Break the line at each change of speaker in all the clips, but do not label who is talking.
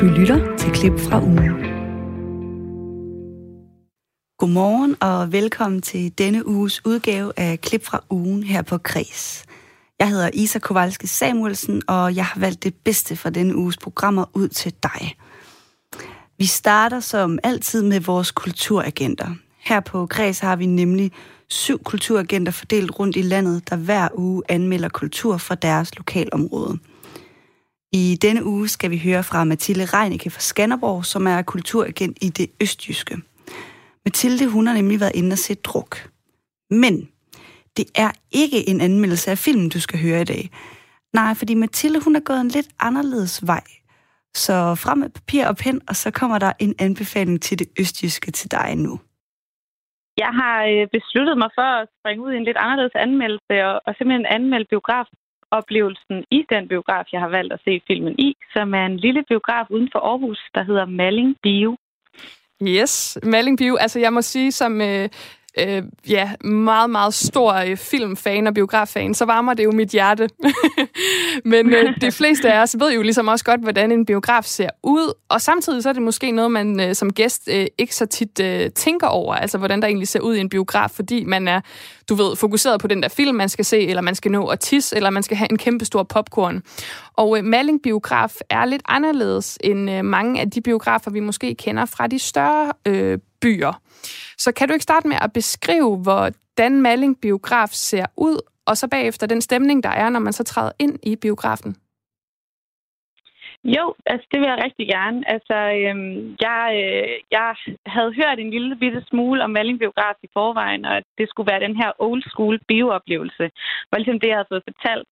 Du lytter til klip fra ugen. Godmorgen og velkommen til denne uges udgave af Klip fra ugen her på Kres. Jeg hedder Isa Kowalski Samuelsen, og jeg har valgt det bedste fra denne uges programmer ud til dig. Vi starter som altid med vores kulturagenter. Her på Græs har vi nemlig syv kulturagenter fordelt rundt i landet, der hver uge anmelder kultur fra deres lokalområde. I denne uge skal vi høre fra Mathilde Reinicke fra Skanderborg, som er kulturagent i det østjyske. Mathilde, hun har nemlig været inde og se druk. Men det er ikke en anmeldelse af filmen, du skal høre i dag. Nej, fordi Mathilde, hun er gået en lidt anderledes vej. Så frem med papir og pen, og så kommer der en anbefaling til det østjyske til dig nu.
Jeg har øh, besluttet mig for at springe ud i en lidt anderledes anmeldelse, og, og simpelthen anmelde oplevelsen i den biograf, jeg har valgt at se filmen i, som er en lille biograf uden for Aarhus, der hedder Malling Bio.
Yes, Malling Bio. Altså, jeg må sige, som øh, øh, ja, meget, meget stor øh, filmfan og biograffan, så varmer det jo mit hjerte. Men øh, de fleste af os ved jo ligesom også godt, hvordan en biograf ser ud, og samtidig så er det måske noget, man øh, som gæst øh, ikke så tit øh, tænker over, altså hvordan der egentlig ser ud i en biograf, fordi man er, du ved, fokuseret på den der film, man skal se, eller man skal nå at tisse, eller man skal have en kæmpe stor popcorn. Og øh, Malling Biograf er lidt anderledes end øh, mange af de biografer, vi måske kender fra de større øh, byer. Så kan du ikke starte med at beskrive, hvordan Malling Biograf ser ud, og så bagefter den stemning, der er, når man så træder ind i biografen?
Jo, altså det vil jeg rigtig gerne. Altså, øhm, jeg, øh, jeg havde hørt en lille bitte smule om Malling Biograf i forvejen, og at det skulle være den her old school biooplevelse. Var ligesom det, jeg havde fået fortalt.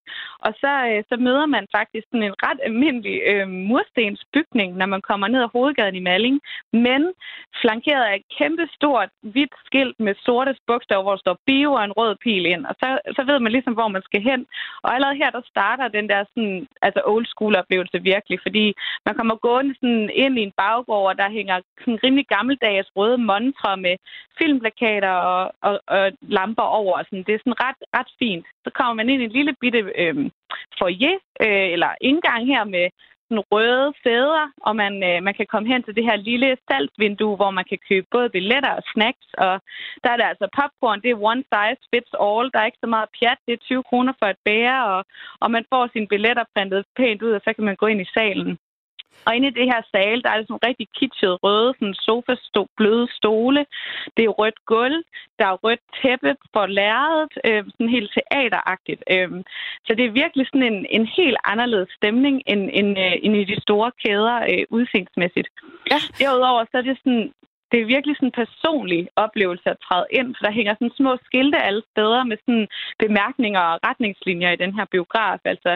Og så, øh, så møder man faktisk sådan en ret almindelig øh, murstensbygning, når man kommer ned ad hovedgaden i Malling, men flankeret af et kæmpe stort hvidt skilt med sorte bogstaver, hvor der står bio og en rød pil ind. Og så, så ved man ligesom, hvor man skal hen. Og allerede her, der starter den der sådan, altså old school oplevelse virkelig fordi man kommer gående sådan ind i en baggård, og der hænger sådan rimelig gammeldags røde montre med filmplakater og, og, og lamper over. Sådan. Det er sådan ret, ret fint. Så kommer man ind i en lille bitte øh, foyer, øh, eller indgang her med sådan røde sæder, og man, øh, man kan komme hen til det her lille salgsvindue, hvor man kan købe både billetter og snacks, og der er der altså popcorn, det er one size fits all, der er ikke så meget pjat, det er 20 kroner for et bære, og, og man får sine billetter printet pænt ud, og så kan man gå ind i salen. Og inde i det her sal, der er det sådan rigtig kitschet røde, sådan sofa stå, bløde stole. Det er rødt gulv, der er rødt tæppe for lærredet, øh, sådan helt teateragtigt. Øh, så det er virkelig sådan en, en helt anderledes stemning end, end, øh, end i de store kæder øh, udsigtsmæssigt. Ja. Derudover så er det sådan det er virkelig sådan en personlig oplevelse at træde ind, for der hænger sådan små skilte alle steder med sådan bemærkninger og retningslinjer i den her biograf. Altså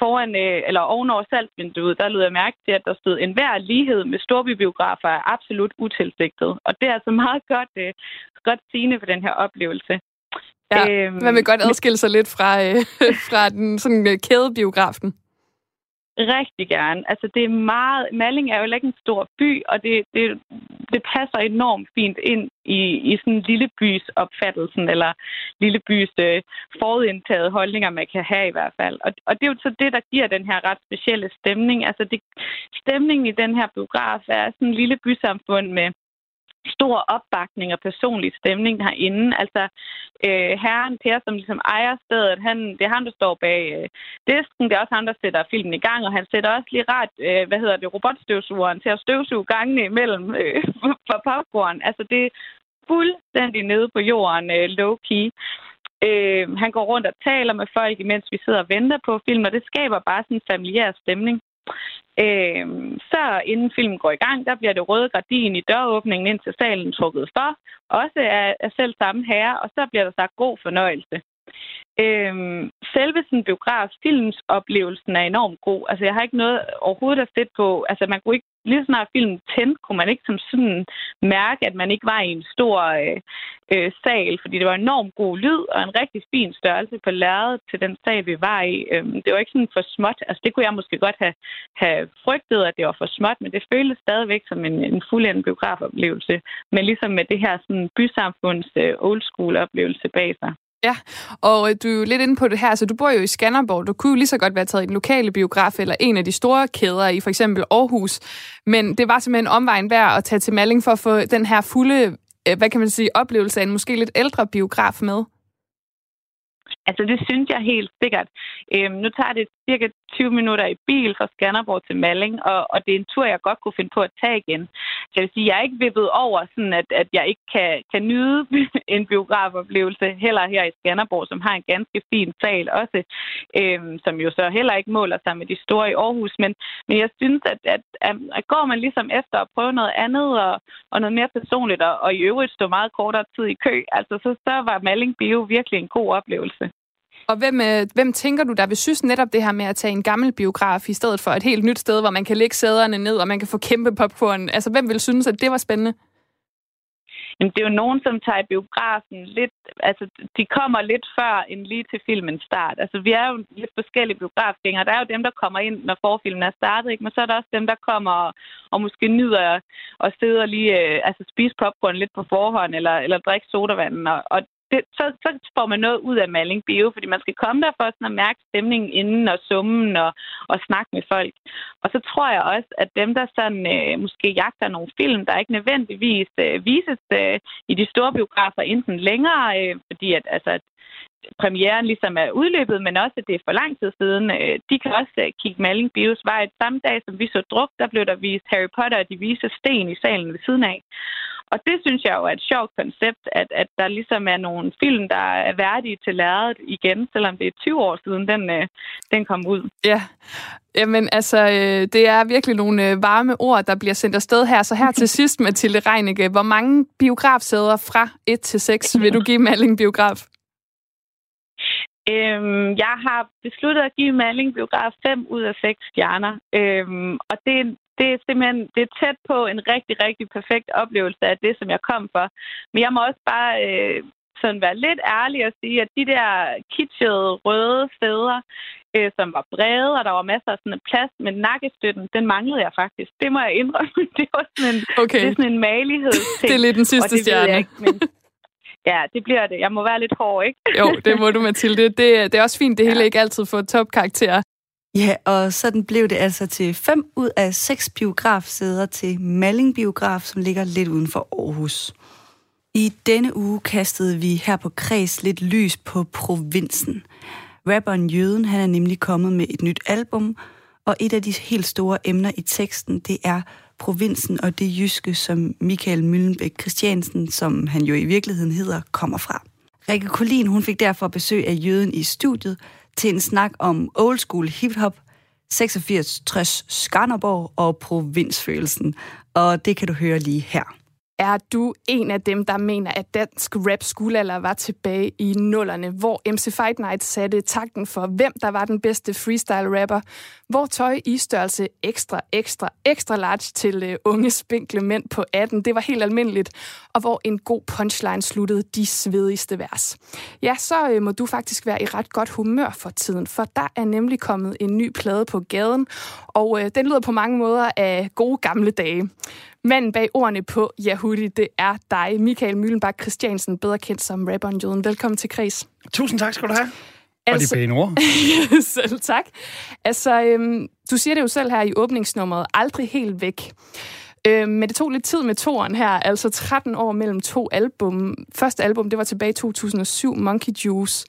foran øh, eller ovenover salgsvinduet, der lød jeg mærke til, at der stod en hver lighed med storbybiografer er absolut utilsigtet. Og det er altså meget godt, øh, godt sigende for den her oplevelse.
Ja, øhm, man vil godt adskille sig lidt fra, øh, fra den sådan øh, kædebiografen.
Rigtig gerne. Altså, det er meget... Malling er jo ikke en stor by, og det, det, det passer enormt fint ind i, i sådan en lille bys opfattelsen, eller lille bys øh, forudindtaget holdninger, man kan have i hvert fald. Og, og det er jo så det, der giver den her ret specielle stemning. Altså, det, stemningen i den her biograf er sådan en lille bysamfund med stor opbakning og personlig stemning herinde. Altså, øh, herren Per, som ligesom ejer stedet, han, det er ham, der står bag øh, disken. Det er også ham, der sætter filmen i gang, og han sætter også lige ret, øh, hvad hedder det, robotstøvsugeren til at støvsuge gangene imellem øh, for popcorn. Altså, det er fuldstændig nede på jorden, øh, low-key. Øh, han går rundt og taler med folk, imens vi sidder og venter på film, og det skaber bare sådan en familiær stemning. Øh, så inden filmen går i gang, der bliver det røde gardin i døråbningen ind til salen trukket for, også af, af selv samme herre, og så bliver der sagt god fornøjelse. Øhm, selve sådan biograf, filmsoplevelsen er enormt god. Altså, jeg har ikke noget overhovedet at sætte på. Altså, man kunne ikke, lige snart filmen tændte, kunne man ikke som sådan mærke, at man ikke var i en stor øh, øh, sal, fordi det var enormt god lyd og en rigtig fin størrelse på lærredet til den sal, vi var i. Øhm, det var ikke sådan for småt. Altså, det kunne jeg måske godt have, have frygtet, at det var for småt, men det føltes stadigvæk som en, en fuldendt biografoplevelse. Men ligesom med det her sådan bysamfunds øh, old school oplevelse bag sig.
Ja, og øh, du er jo lidt inde på det her, så du bor jo i Skanderborg. Du kunne jo lige så godt være taget i den lokale biograf eller en af de store kæder i for eksempel Aarhus. Men det var simpelthen omvejen værd at tage til Malling for at få den her fulde, øh, hvad kan man sige, oplevelse af en måske lidt ældre biograf med.
Altså, det synes jeg helt sikkert. Øhm, nu tager det cirka 20 minutter i bil fra Skanderborg til Malling, og, og det er en tur, jeg godt kunne finde på at tage igen. Så jeg vil sige, jeg er ikke vippet over, sådan at, at jeg ikke kan, kan nyde en biografoplevelse, heller her i Skanderborg, som har en ganske fin sal også, øhm, som jo så heller ikke måler sig med de store i Aarhus. Men, men jeg synes, at, at, at, at går man ligesom efter at prøve noget andet og, og noget mere personligt, og, og i øvrigt stå meget kortere tid i kø, altså så, så var Malling Bio virkelig en god oplevelse.
Og hvem, øh, hvem tænker du, der vil synes netop det her med at tage en gammel biograf i stedet for et helt nyt sted, hvor man kan lægge sæderne ned, og man kan få kæmpe popcorn? Altså, hvem vil synes, at det var spændende?
Jamen, det er jo nogen, som tager biografen lidt... Altså, de kommer lidt før end lige til filmens start. Altså, vi er jo lidt forskellige biografgængere. Der er jo dem, der kommer ind, når forfilmen er startet, ikke? Men så er der også dem, der kommer og, og måske nyder at sidde og lige øh, altså, spise popcorn lidt på forhånd, eller, eller drikke sodavand. Og, og det, så, så får man noget ud af Malling Bio, fordi man skal komme der for sådan at mærke stemningen inden og summen og, og snakke med folk. Og så tror jeg også, at dem, der sådan øh, måske jagter nogle film, der ikke nødvendigvis øh, vises øh, i de store biografer enten længere, øh, fordi at, altså, at premieren ligesom er udløbet, men også, at det er for lang tid siden. Øh, de kan også øh, kigge Malling Bios vej. Samme dag, som vi så druk, der blev der vist Harry Potter og de vise sten i salen ved siden af. Og det synes jeg jo er et sjovt koncept, at, at der ligesom er nogle film, der er værdige til lærret igen, selvom det er 20 år siden, den, øh, den kom ud.
Ja, Jamen altså, det er virkelig nogle varme ord, der bliver sendt afsted her. Så her til sidst, Mathilde Reinicke, hvor mange biografsæder fra 1 til 6 vil du give Malling Biograf?
Øhm, jeg har besluttet at give Malling Biograf 5 ud af 6 stjerner. Øhm, og det, det er simpelthen det er tæt på en rigtig, rigtig perfekt oplevelse af det, som jeg kom for. Men jeg må også bare øh, sådan være lidt ærlig og sige, at de der kitschede røde steder, øh, som var brede, og der var masser af sådan plads med nakkestøtten, den manglede jeg faktisk. Det må jeg indrømme. Det var sådan en,
okay.
det er sådan en malighed.
det er lidt den sidste stjerne.
Ikke, men, Ja, det bliver det. Jeg må være lidt hård, ikke?
jo, det må du, Mathilde. Det, det er også fint, det hele ja. ikke altid får topkarakter.
Ja, og sådan blev det altså til 5 ud af 6 biografsæder til Malling Biograf, som ligger lidt uden for Aarhus. I denne uge kastede vi her på Kreds lidt lys på provinsen. Rapperen Jøden, han er nemlig kommet med et nyt album, og et af de helt store emner i teksten, det er provinsen og det jyske, som Michael Møllenbæk Christiansen, som han jo i virkeligheden hedder, kommer fra. Rikke Kolin, hun fik derfor besøg af jøden i studiet til en snak om old school hiphop, 86 60 Skanderborg og provinsfølelsen. Og det kan du høre lige her.
Er du en af dem, der mener, at dansk rap skuldalder var tilbage i nullerne, hvor MC Fight Night satte takten for, hvem der var den bedste freestyle rapper, hvor tøj i størrelse ekstra, ekstra, ekstra large til uh, unge spinkle mænd på 18, det var helt almindeligt, og hvor en god punchline sluttede de svedigste vers. Ja, så uh, må du faktisk være i ret godt humør for tiden, for der er nemlig kommet en ny plade på gaden, og uh, den lyder på mange måder af gode gamle dage. Manden bag ordene på Yahudi, det er dig, Michael Møllenbak Christiansen, bedre kendt som rapperen Jøden. Velkommen til Kris.
Tusind tak skal du have. Altså, og de pæne ord.
selv tak. Altså, øhm, du siger det jo selv her i åbningsnummeret, aldrig helt væk. Øhm, men det tog lidt tid med toren her, altså 13 år mellem to album. Første album, det var tilbage i 2007, Monkey Juice.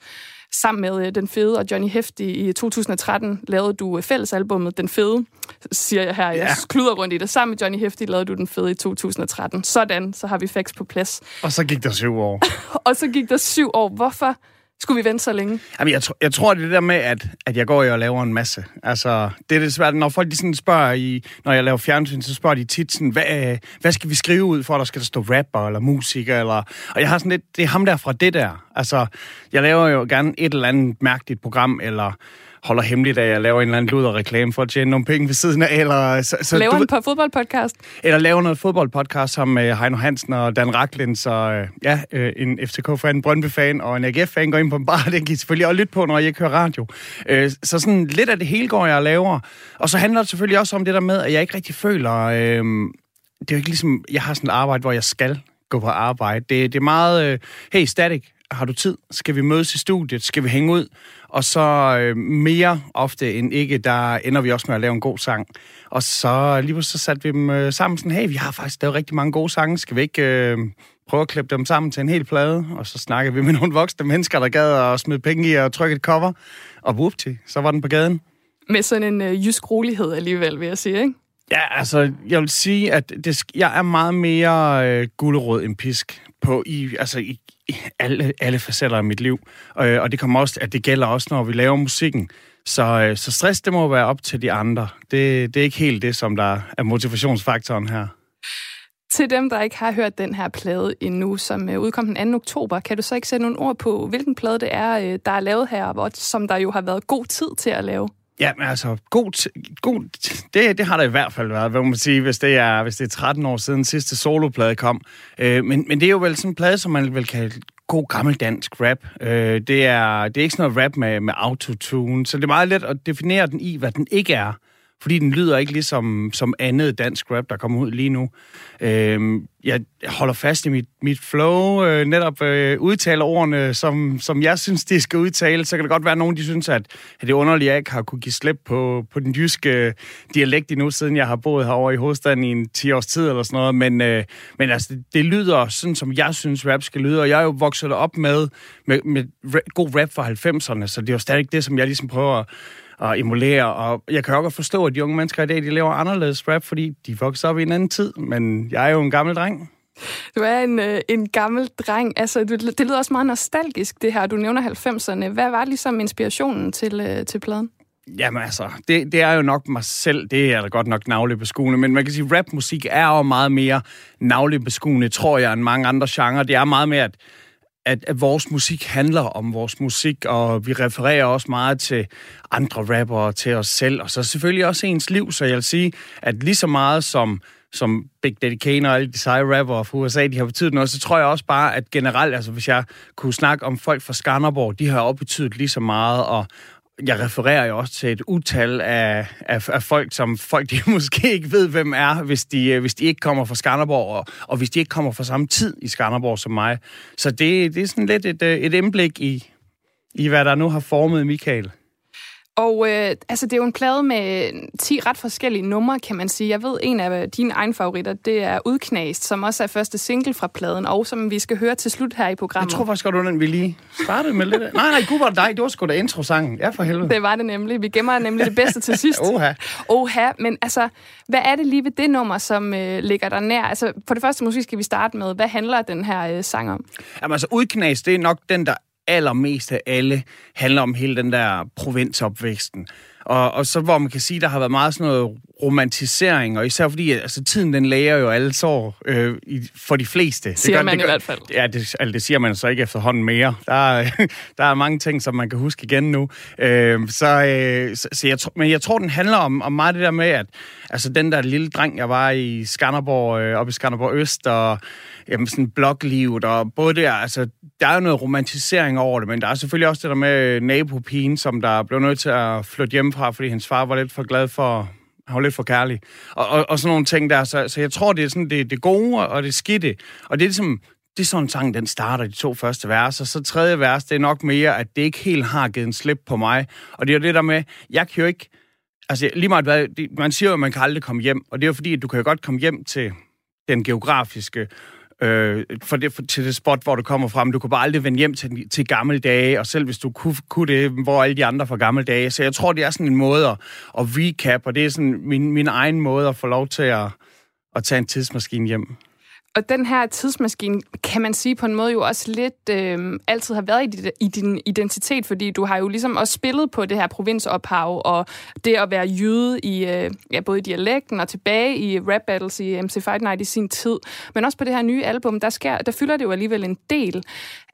Sammen med øh, Den Fede og Johnny Hefti i 2013 lavede du øh, fællesalbummet Den Fede, siger jeg her. Jeg ja. kluder rundt i det. Sammen med Johnny Hefti lavede du Den Fede i 2013. Sådan, så har vi facts på plads.
Og så gik der syv år.
og så gik der syv år. Hvorfor skulle vi vente så længe?
Jamen, jeg, tr- jeg tror, det er det der med, at, at jeg går og laver en masse. Altså, det er desværre, svært. Når folk de sådan spørger, i, når jeg laver fjernsyn, så spørger de tit sådan, hvad, hvad skal vi skrive ud for? Der skal der stå rapper eller musiker? Eller, og jeg har sådan lidt, det er ham der fra det der. Altså, jeg laver jo gerne et eller andet mærkeligt program, eller holder hemmeligt, at jeg laver en eller anden luder reklame for at tjene nogle penge ved siden af. Eller,
så, så, laver du, en på fodboldpodcast?
Eller laver noget fodboldpodcast sammen med Heino Hansen og Dan Racklin, så øh, ja, øh, en FCK-fan, en Brøndby-fan og en AGF-fan går ind på en bar. Det kan I selvfølgelig også lytte på, når jeg ikke hører radio. Øh, så sådan lidt af det hele går jeg laver. Og så handler det selvfølgelig også om det der med, at jeg ikke rigtig føler... Øh, det er jo ikke ligesom, jeg har sådan et arbejde, hvor jeg skal gå på arbejde. Det, det er meget, øh, hey, static, har du tid? Skal vi mødes i studiet? Skal vi hænge ud? Og så øh, mere ofte end ikke, der ender vi også med at lave en god sang. Og så lige så satte vi dem øh, sammen sådan, hey, vi har faktisk lavet rigtig mange gode sange. Skal vi ikke øh, prøve at klippe dem sammen til en hel plade? Og så snakkede vi med nogle voksne mennesker, der gad at smide penge i og trykke et cover. Og whoopty, så var den på gaden.
Med sådan en øh, jysk rolighed alligevel, vil jeg sige, ikke?
Ja, altså, jeg vil sige, at det, jeg er meget mere øh, gulerod end pisk på i, altså, i, i alle, alle facetter af mit liv. Øh, og det kommer også, at det gælder også, når vi laver musikken. Så, øh, så stress, det må være op til de andre. Det, det er ikke helt det, som der er motivationsfaktoren her.
Til dem, der ikke har hørt den her plade endnu, som øh, udkom den 2. oktober, kan du så ikke sætte nogle ord på, hvilken plade det er, øh, der er lavet her, og som der jo har været god tid til at lave?
Ja, men altså, god, god, det, det har der i hvert fald været, hvad man sige, hvis det er, hvis det er 13 år siden sidste soloplade kom. Øh, men, men det er jo vel sådan en plade, som man vil kalde god gammeldansk rap. Øh, det, er, det er ikke sådan noget rap med, med autotune, så det er meget let at definere den i, hvad den ikke er fordi den lyder ikke ligesom som andet dansk rap, der kommer ud lige nu. Øh, jeg holder fast i mit, mit flow, øh, netop øh, udtaler ordene, som, som jeg synes, de skal udtale. Så kan det godt være, at nogen de synes, at, at det er underligt, at jeg ikke har kunne give slip på, på den jyske øh, dialekt endnu, siden jeg har boet herovre i hovedstaden i en 10 års tid eller sådan noget. Men, øh, men altså, det, det lyder sådan, som jeg synes, rap skal lyde. Og jeg er jo vokset op med, med, med god rap fra 90'erne, så det er jo stadig det, som jeg ligesom prøver at at emulere. Og jeg kan jo godt forstå, at de unge mennesker i dag, de laver anderledes rap, fordi de vokser op i en anden tid. Men jeg er jo en gammel dreng.
Du er en, øh, en gammel dreng. Altså, du, det lyder også meget nostalgisk, det her. Du nævner 90'erne. Hvad var ligesom inspirationen til, øh, til pladen?
Jamen altså, det, det er jo nok mig selv, det er da godt nok navlebeskuende, men man kan sige, at rapmusik er jo meget mere navlebeskuende, tror jeg, end mange andre genrer. Det er meget mere, at at, at vores musik handler om vores musik, og vi refererer også meget til andre rappere, til os selv, og så selvfølgelig også ens liv. Så jeg vil sige, at lige så meget som som Big Daddy Kane og alle de seje rapper fra USA, de har betydet noget, så tror jeg også bare, at generelt, altså hvis jeg kunne snakke om folk fra Skanderborg, de har også betydet lige så meget, og, jeg refererer jo også til et utal af, af, af folk, som folk de måske ikke ved, hvem er, hvis de, øh, hvis de ikke kommer fra Skanderborg, og, og hvis de ikke kommer fra samme tid i Skanderborg som mig. Så det, det er sådan lidt et, øh, et indblik i, i, hvad der nu har formet Michael.
Og øh, altså, det er jo en plade med 10 ret forskellige numre, kan man sige. Jeg ved, en af dine egne favoritter, det er Udknast, som også er første single fra pladen, og som vi skal høre til slut her i programmet.
Jeg tror faktisk godt, den vi lige startede med lidt. Nej, nej, gud var det dig. Det var sgu da intro-sangen. Ja, for helvede.
Det var det nemlig. Vi gemmer nemlig det bedste til sidst.
Oha.
Oha. Men altså, hvad er det lige ved det nummer, som øh, ligger der nær? Altså, for det første måske skal vi starte med, hvad handler den her øh, sang om?
Jamen altså, Udknast, det er nok den, der allermest af alle handler om hele den der provinsopvæksten. Og, og så hvor man kan sige, der har været meget sådan noget romantisering, og især fordi altså, tiden den læger jo alle sår øh, i, for de fleste.
Siger det gør, man det gør, i hvert fald.
Ja, det, altså, det siger man så ikke efterhånden mere. Der, der er mange ting, som man kan huske igen nu. Øh, så, øh, så, så jeg, men jeg tror, den handler om, om meget det der med, at altså, den der lille dreng, jeg var i Skanderborg, øh, oppe i Skanderborg Øst, og jamen, sådan bloglivet, og både der, altså, der er jo noget romantisering over det, men der er selvfølgelig også det der med nabopigen, som der blev nødt til at flytte hjemmefra, fordi hendes far var lidt for glad for, han var lidt for kærlig, og, og, og sådan nogle ting der, så, så jeg tror, det er sådan det, det gode og det skidte, og det er ligesom, det er sådan en sang, den starter de to første vers, og så tredje vers, det er nok mere, at det ikke helt har givet en slip på mig, og det er jo det der med, jeg kan jo ikke, altså lige meget hvad, man siger jo, at man kan aldrig komme hjem, og det er jo fordi, at du kan jo godt komme hjem til den geografiske øh, for det, for, til det spot, hvor du kommer frem. Du kunne bare aldrig vende hjem til, til gamle dage, og selv hvis du kunne, kunne det, hvor alle de andre fra gamle dage. Så jeg tror, det er sådan en måde at, at recap, og det er sådan min, min egen måde at få lov til at, at tage en tidsmaskine hjem.
Og den her tidsmaskine, kan man sige på en måde jo også lidt øh, altid har været i, dit, i din identitet, fordi du har jo ligesom også spillet på det her provinsophav, og det at være jøde i øh, ja, både i dialekten og tilbage i rap battles i MC Fight Night i sin tid, men også på det her nye album, der, sker, der fylder det jo alligevel en del.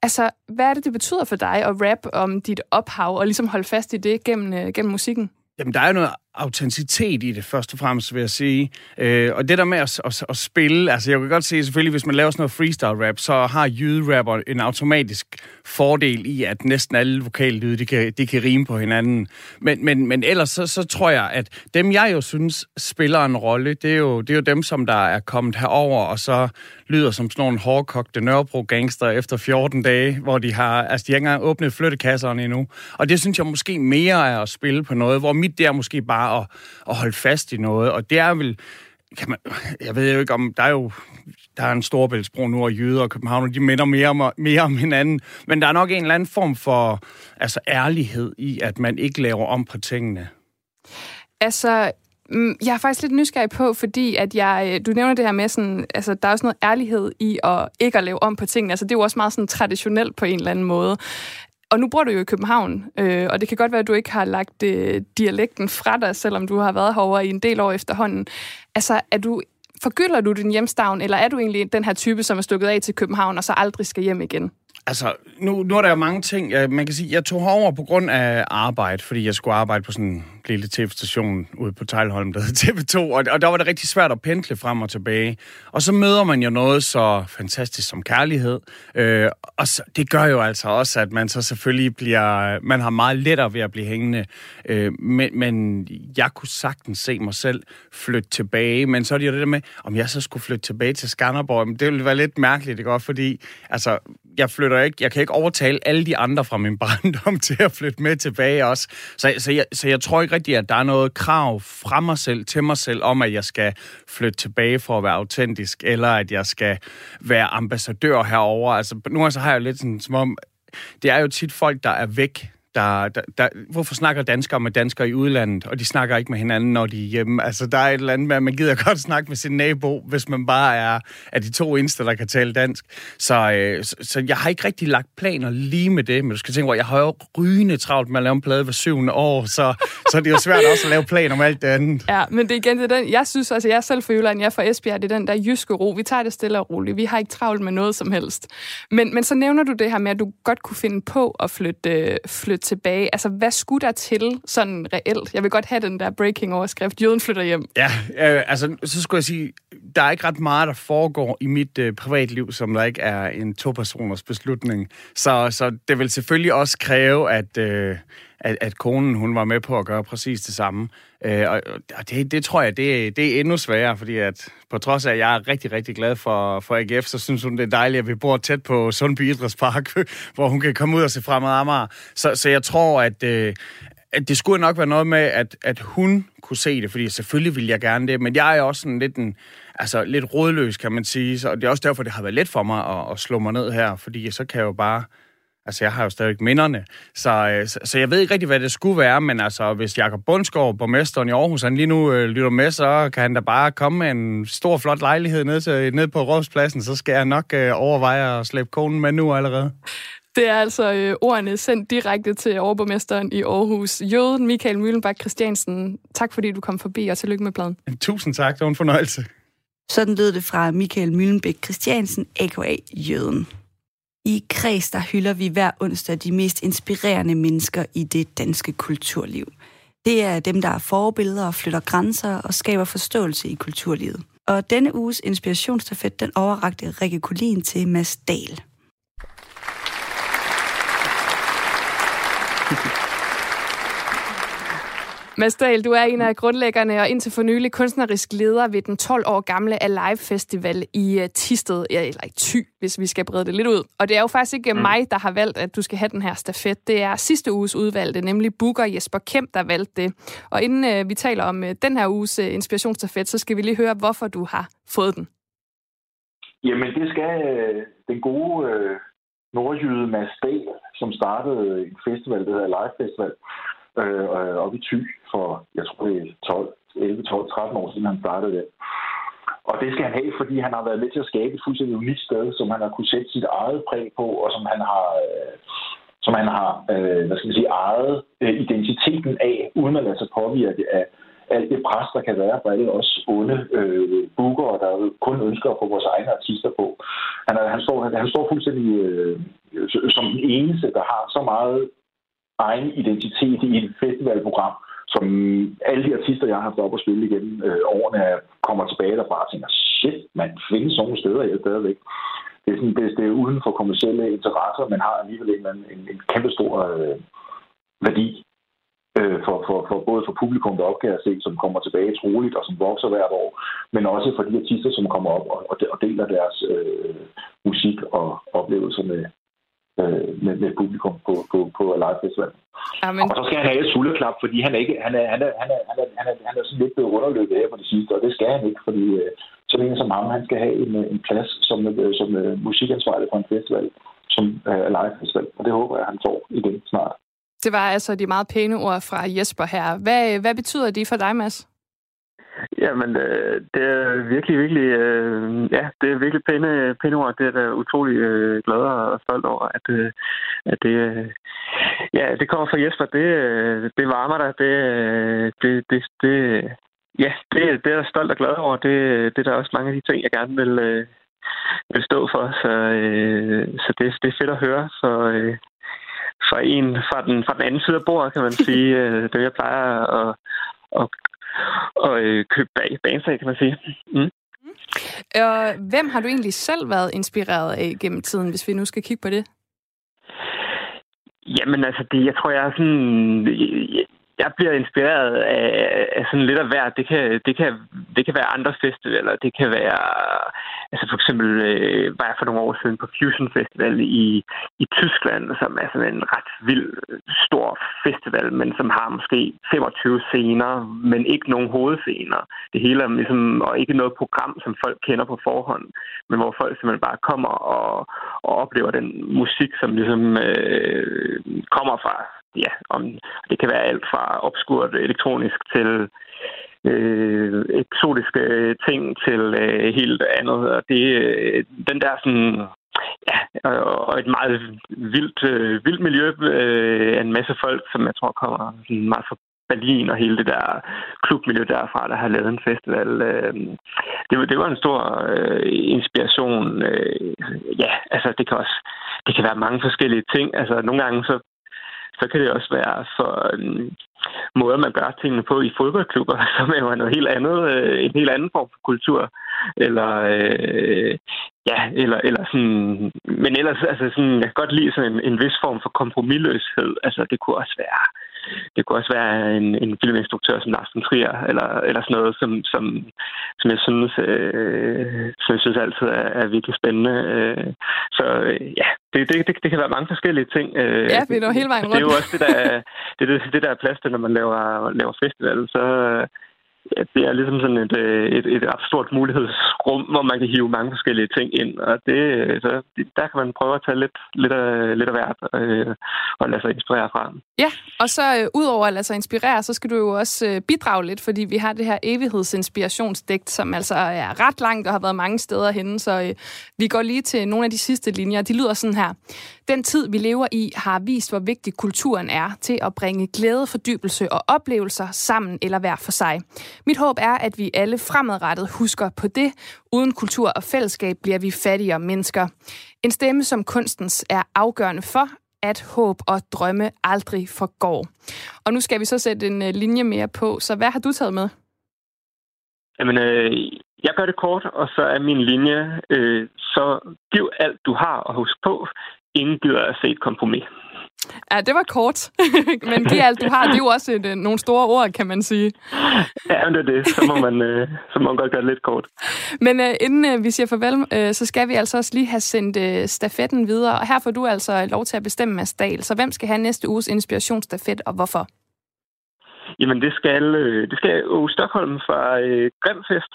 Altså, hvad er det, det betyder for dig at rap om dit ophav, og ligesom holde fast i det gennem, øh, gennem musikken?
Jamen, der er jo noget autenticitet i det, først og fremmest, vil jeg sige. Øh, og det der med at, at, at spille, altså jeg kan godt se selvfølgelig, hvis man laver sådan noget freestyle-rap, så har jyderapper en automatisk fordel i, at næsten alle vokallyde, de kan, de kan rime på hinanden. Men, men, men ellers så, så tror jeg, at dem jeg jo synes spiller en rolle, det er, jo, det er jo dem, som der er kommet herover og så lyder som sådan nogle hårdkogte Nørrebro-gangster efter 14 dage, hvor de har, altså de har ikke engang åbnet flyttekasserne endnu. Og det synes jeg måske mere er at spille på noget, hvor mit der måske bare at, at holde fast i noget. Og det er vel, kan man, jeg ved jo ikke om, der er jo der er en storbæltsbro nu, og jøder og København, de minder mere om, mere om hinanden. Men der er nok en eller anden form for altså, ærlighed i, at man ikke laver om på tingene.
Altså, mm, jeg er faktisk lidt nysgerrig på, fordi at jeg, du nævner det her med, sådan, altså, der er også noget ærlighed i at ikke at lave om på tingene. Altså, det er jo også meget sådan traditionelt på en eller anden måde. Og nu bor du jo i København, øh, og det kan godt være, at du ikke har lagt øh, dialekten fra dig, selvom du har været herovre i en del år efterhånden. Altså, er du, forgylder du din hjemstavn, eller er du egentlig den her type, som er stukket af til København, og så aldrig skal hjem igen?
Altså, nu, nu er der jo mange ting. Jeg, man kan sige, jeg tog herover på grund af arbejde, fordi jeg skulle arbejde på sådan en lille tv-station ude på Tejlholm, der hedder TV2, og, og der var det rigtig svært at pendle frem og tilbage. Og så møder man jo noget så fantastisk som kærlighed, øh, og så, det gør jo altså også, at man så selvfølgelig bliver, man har meget lettere ved at blive hængende. Øh, men, men jeg kunne sagtens se mig selv flytte tilbage, men så er det jo det der med, om jeg så skulle flytte tilbage til Skanderborg, men det ville være lidt mærkeligt, ikke? Fordi, altså, jeg flytter ikke, jeg kan ikke overtale alle de andre fra min barndom til at flytte med tilbage også. Så, så, jeg, så jeg tror ikke rigtigt, at der er noget krav fra mig selv, til mig selv, om at jeg skal flytte tilbage for at være autentisk, eller at jeg skal være ambassadør herover. Altså, nu så har jeg lidt sådan, som om, det er jo tit folk, der er væk der, der, der, hvorfor snakker danskere med danskere i udlandet, og de snakker ikke med hinanden, når de er hjemme? Altså, der er et eller andet med, at man gider godt snakke med sin nabo, hvis man bare er af de to eneste, der kan tale dansk. Så, øh, så, så jeg har ikke rigtig lagt planer lige med det, men du skal tænke, hvor jeg har jo rygende travlt med at lave en plade hver syvende år, så, så det er jo svært også at lave planer om alt det andet.
Ja, men det er igen det er den, jeg synes, altså jeg er selv fra Jylland, jeg er fra Esbjerg, det er den der jyske ro. Vi tager det stille og roligt. Vi har ikke travlt med noget som helst. Men, men så nævner du det her med, at du godt kunne finde på at flytte, øh, flytte tilbage Altså, hvad skulle der til sådan reelt? Jeg vil godt have den der breaking-overskrift. Jøden flytter hjem.
Ja, øh, altså, så skulle jeg sige, der er ikke ret meget, der foregår i mit øh, privatliv, som der ikke er en to-personers beslutning. Så, så det vil selvfølgelig også kræve, at... Øh, at, at konen hun var med på at gøre præcis det samme. Øh, og og det, det tror jeg, det, det er endnu sværere, fordi at på trods af, at jeg er rigtig, rigtig glad for, for AGF, så synes hun, det er dejligt, at vi bor tæt på Sundby Idrætspark, hvor hun kan komme ud og se fremad Amager. Så, så jeg tror, at, øh, at det skulle nok være noget med, at, at hun kunne se det, fordi selvfølgelig vil jeg gerne det, men jeg er også sådan lidt en, altså lidt rådløs, kan man sige, så det er også derfor, det har været let for mig at, at slå mig ned her, fordi så kan jeg jo bare Altså, jeg har jo stadig minderne, så, øh, så, så jeg ved ikke rigtig, hvad det skulle være, men altså, hvis Jakob Bundsgaard, borgmesteren i Aarhus, han lige nu øh, lytter med, så kan han da bare komme med en stor, flot lejlighed ned, til, ned på Rådspladsen, så skal jeg nok øh, overveje at slæbe konen med nu allerede.
Det er altså øh, ordene sendt direkte til overborgmesteren i Aarhus. Jøden Michael Møllenbak Christiansen, tak fordi du kom forbi, og tillykke med pladen.
Tusind tak, det var en fornøjelse.
Sådan lød det fra Michael Møllenbæk Christiansen, a.k.a. Jøden. I Kreds, der hylder vi hver onsdag de mest inspirerende mennesker i det danske kulturliv. Det er dem, der er forbilleder og flytter grænser og skaber forståelse i kulturlivet. Og denne uges inspirationsstafet, den overrakte Rikke Kulin til Mads Dahl.
Mads Dahl, du er en af grundlæggerne og indtil for nylig kunstnerisk leder ved den 12 år gamle Alive Festival i øh, Tisted, eller i Thy, hvis vi skal brede det lidt ud. Og det er jo faktisk ikke mm. mig, der har valgt, at du skal have den her stafet. Det er sidste uges udvalgte, nemlig Booker Jesper Kemp, der valgte det. Og inden øh, vi taler om øh, den her uges øh, inspirationsstafet, så skal vi lige høre, hvorfor du har fået den.
Jamen, det skal øh, den gode øh, nordjyde Mads Dahl, som startede en festival, der hedder Live Festival, øh, op i Thy for, jeg tror det er 12, 11, 12, 13 år siden, han startede det. Og det skal han have, fordi han har været med til at skabe et fuldstændig unikt sted, som han har kunne sætte sit eget præg på, og som han har, øh, som han har øh, hvad skal man sige, ejet øh, identiteten af, uden at lade sig påvirke af alt det pres, der kan være for alle os onde øh, bookere, der kun ønsker at få vores egne artister på. Han, er, han, står, han, han står fuldstændig øh, som den eneste, der har så meget egen identitet i et festivalprogram, som alle de artister, jeg har haft op at spille igennem øh, årene, kommer tilbage derfra og tænker, shit, man findes sådan nogle steder her stadigvæk. Det er, sådan, det, det er uden for kommersielle interesser, men har alligevel en, en, en kæmpe stor øh, værdi øh, for, for, for både for publikum, der opgav at se, som kommer tilbage troligt og som vokser hvert år, men også for de artister, som kommer op og, og deler deres øh, musik og oplevelser med, øh, med, med publikum på, på, på Live Festival. Amen. Og så skal han have et sulleklap, fordi han er, ikke, han er, han er, han er, han er, han er, han er sådan lidt blevet underløbet her på det sidste, og det skal han ikke, fordi øh, så længe som ham, han skal have en, en plads som, øh, som øh, musikansvarlig for en festival, som øh, Live Festival, og det håber jeg, han får igen snart.
Det var altså de meget pæne ord fra Jesper her. Hvad, hvad betyder de for dig, Mads?
Jamen, øh, det er virkelig, virkelig, øh, ja, det er virkelig pæne, pæne ord. Det er da utrolig øh, glad og stolt over, at, øh, at det, øh, ja, det kommer fra Jesper. Det, øh, det varmer dig. Det, øh, det, det, det, ja, det, det er jeg stolt og glad over. Det, det er der også mange af de ting, jeg gerne vil, øh, vil stå for. Så, øh, så det, det er fedt at høre. Så, øh, fra en fra den, fra den anden side af bordet, kan man sige. Det jeg plejer at, at, at øh, købe bag, bansag, kan man sige. Mm.
Og hvem har du egentlig selv været inspireret af gennem tiden, hvis vi nu skal kigge på det?
Jamen altså, det, jeg tror, jeg er sådan jeg jeg bliver inspireret af, af sådan lidt af hvert. Det kan, det, kan, det kan være andre festivaler. Det kan være, altså for eksempel øh, var jeg for nogle år siden på Fusion Festival i, i Tyskland, som er sådan en ret vild, stor festival, men som har måske 25 scener, men ikke nogen hovedscener. Det hele er ligesom, og ikke noget program, som folk kender på forhånd, men hvor folk simpelthen bare kommer og, og oplever den musik, som ligesom øh, kommer fra ja, om, det kan være alt fra opskurt elektronisk til øh, eksotiske ting til øh, helt andet. Og det, øh, den der sådan, ja, og et meget vildt, øh, vildt miljø øh, af en masse folk, som jeg tror kommer sådan meget fra Berlin og hele det der klubmiljø derfra, der har lavet en festival. Øh, det, det var en stor øh, inspiration. Øh, ja, altså det kan også det kan være mange forskellige ting. Altså nogle gange så så kan det også være for øh, måder, man gør tingene på i fodboldklubber, som er noget helt andet, øh, en helt anden form for kultur. Eller, øh, ja, eller, eller sådan, men ellers, altså sådan, jeg kan godt lide sådan en, en vis form for kompromilløshed. Altså, det kunne også være, det kunne også være en, en filminstruktør som Lars von Trier, eller, eller sådan noget, som, som, som jeg synes, øh, som jeg synes altid er, er virkelig spændende. Øh, så øh, ja, det, det, det, det kan være mange forskellige ting.
Øh, ja, vi er hele vejen rundt.
Det er jo også det, der er, det, det, det, der er plads til, når man laver, laver festival. Så, det er ligesom sådan et, øh, et, et stort mulighedsrum, hvor man kan hive mange forskellige ting ind. Og det, øh, så der kan man prøve at tage lidt, lidt, af, lidt af hvert øh, og lade sig inspirere fra.
Ja, og så øh, udover at lade sig inspirere, så skal du jo også øh, bidrage lidt, fordi vi har det her evighedsinspirationsdigt, som altså er ret langt og har været mange steder henne. Så øh, vi går lige til nogle af de sidste linjer. De lyder sådan her. Den tid, vi lever i, har vist, hvor vigtig kulturen er til at bringe glæde, fordybelse og oplevelser sammen eller hver for sig. Mit håb er, at vi alle fremadrettet husker på det. Uden kultur og fællesskab bliver vi fattigere mennesker. En stemme som kunstens er afgørende for, at håb og drømme aldrig forgår. Og nu skal vi så sætte en øh, linje mere på. Så hvad har du taget med?
Jamen, øh, jeg gør det kort, og så er min linje, øh, så giv alt du har og husk på, at se et kompromis.
Ja, det var kort. men giv alt, du har. Det er jo også et, øh, nogle store ord, kan man sige.
Ja, men det er det. Så må man, øh, så må man godt gøre det lidt kort.
Men uh, inden uh, vi siger farvel, uh, så skal vi altså også lige have sendt uh, stafetten videre. Og her får du altså lov til at bestemme, Mads Dahl. Så hvem skal have næste uges inspirationsstafet, og hvorfor?
Jamen, det skal, det skal Aarhus Stockholm fra uh, Grimfest.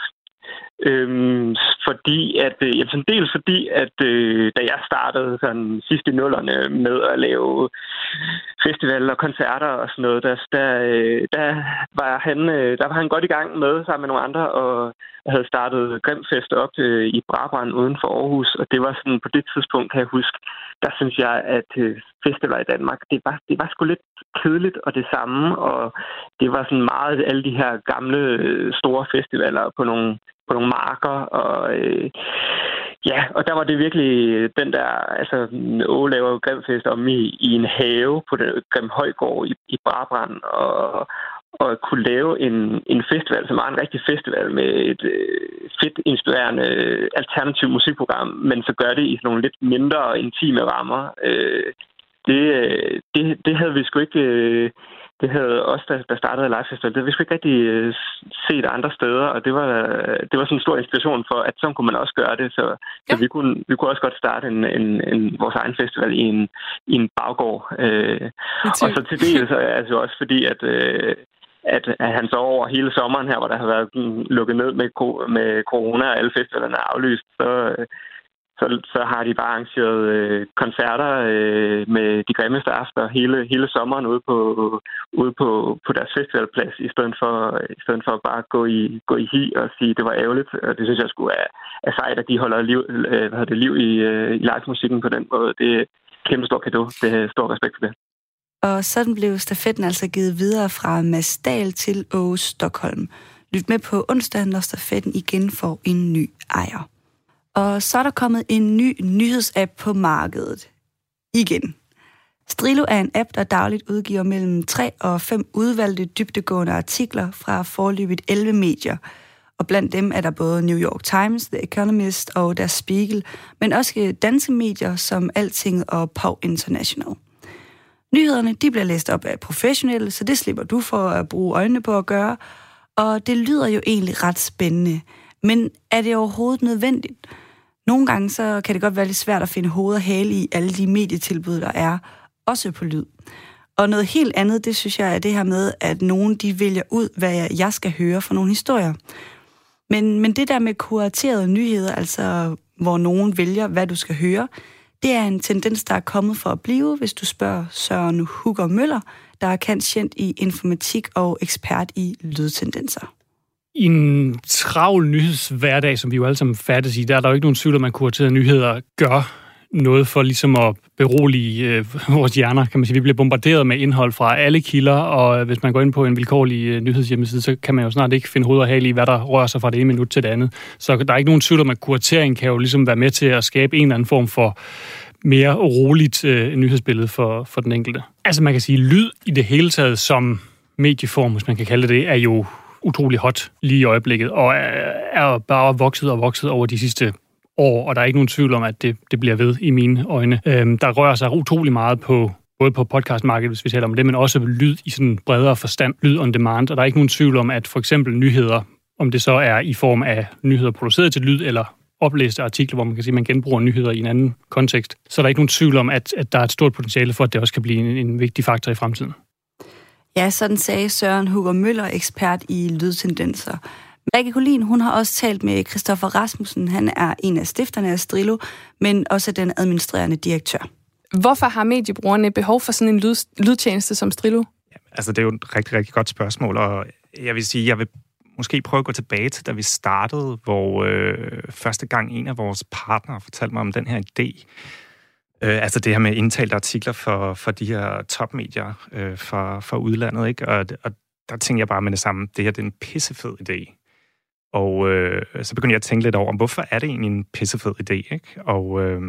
Øhm, fordi at, øh, jamen, dels fordi, at øh, da jeg startede sådan sidst i nullerne med at lave festivaler og koncerter og sådan noget, der, der, øh, der, var han, øh, der var han godt i gang med sammen med nogle andre og havde startet Grimfest op øh, i Brabrand uden for Aarhus, og det var sådan på det tidspunkt, kan jeg huske, der synes jeg, at øh, festivaler i Danmark, det var, det var sgu lidt kedeligt og det samme, og det var sådan meget alle de her gamle øh, store festivaler på nogle på nogle marker, og øh, ja, og der var det virkelig den der, altså Åge laver Grimfest om i, i en have på den Grim Højgård i, i Brabrand, og, og kunne lave en, en festival, som var en rigtig festival med et øh, fedt, inspirerende øh, alternativ musikprogram, men så gør det i nogle lidt mindre intime rammer. Øh, det, øh, det, det havde vi sgu ikke... Øh, det havde også, der, der startede Live Festival, det havde vi sgu ikke rigtig øh, set andre steder, og det var, det var sådan en stor inspiration for, at sådan kunne man også gøre det, så, ja. så vi, kunne, vi kunne også godt starte en, en, en, vores egen festival i en, i en baggård. Øh, og så til det så er det også fordi, at, øh, at, at han så over hele sommeren her, hvor der har været lukket ned med, med corona, og alle festivalerne er aflyst, så, så, så har de bare arrangeret øh, koncerter øh, med de grimmeste aftener hele, hele sommeren ude på, ude på, på deres festivalplads, i stedet for, i stedet for bare at gå i, gå i hi og sige, at det var ærgerligt. Og det synes jeg skulle er, er sejt, at de holder liv, øh, hvad det, liv i, øh, i live-musikken på den måde. Det er kæmpe stor kado. Det er stor respekt for det.
Og sådan blev stafetten altså givet videre fra Masdal til Aarhus Stockholm. Lyt med på onsdag, når stafetten igen får en ny ejer. Og så er der kommet en ny nyhedsapp på markedet. Igen. Strilo er en app, der dagligt udgiver mellem 3 og 5 udvalgte dybdegående artikler fra forløbet 11 medier. Og blandt dem er der både New York Times, The Economist og Der Spiegel, men også danske medier som Alting og Pau International. Nyhederne de bliver læst op af professionelle, så det slipper du for at bruge øjnene på at gøre. Og det lyder jo egentlig ret spændende. Men er det overhovedet nødvendigt? Nogle gange så kan det godt være lidt svært at finde hoved og hale i alle de medietilbud, der er, også på lyd. Og noget helt andet, det synes jeg er det her med, at nogen de vælger ud, hvad jeg skal høre for nogle historier. Men, men det der med kuraterede nyheder, altså hvor nogen vælger, hvad du skal høre, det er en tendens, der er kommet for at blive, hvis du spørger Søren Hugger Møller, der er kendt i informatik og ekspert i lydtendenser
i en travl nyhedshverdag, som vi jo alle sammen fattes i, der er der jo ikke nogen tvivl, at man kuraterede nyheder gør noget for ligesom at berolige øh, vores hjerner, kan man sige. Vi bliver bombarderet med indhold fra alle kilder, og øh, hvis man går ind på en vilkårlig øh, nyhedshjemmeside, så kan man jo snart ikke finde hoved og hale i, hvad der rører sig fra det ene minut til det andet. Så der er ikke nogen tvivl om, at kuratering kan jo ligesom være med til at skabe en eller anden form for mere roligt øh, nyhedsbillede for, for den enkelte. Altså man kan sige, lyd i det hele taget som medieform, hvis man kan kalde det, er jo utrolig hot lige i øjeblikket, og er bare vokset og vokset over de sidste år, og der er ikke nogen tvivl om, at det, det bliver ved i mine øjne. Øhm, der rører sig utrolig meget på både på podcastmarkedet, hvis vi taler om det, men også lyd i sådan bredere forstand, lyd on demand, og der er ikke nogen tvivl om, at for eksempel nyheder, om det så er i form af nyheder produceret til lyd, eller oplæste artikler, hvor man kan sige, at man genbruger nyheder i en anden kontekst, så er der ikke nogen tvivl om, at, at der er et stort potentiale for, at det også kan blive en, en vigtig faktor i fremtiden.
Ja, sådan sagde Søren Hugo Møller, ekspert i lydtendenser. Rikke Collin, hun har også talt med Christoffer Rasmussen. Han er en af stifterne af Strilo, men også den administrerende direktør.
Hvorfor har mediebrugerne behov for sådan en lyd, lydtjeneste som Strilo?
Ja, altså, det er jo et rigtig, rigtig godt spørgsmål, og jeg vil sige, jeg vil måske prøve at gå tilbage til, da vi startede, hvor øh, første gang en af vores partnere fortalte mig om den her idé. Øh, altså det her med indtalte artikler for, for de her topmedier øh, fra, fra udlandet, ikke? Og, og der tænkte jeg bare med det samme, det her det er en pissefed idé. Og øh, så begyndte jeg at tænke lidt over, hvorfor er det egentlig en pissefed idé? Ikke? Og, øh,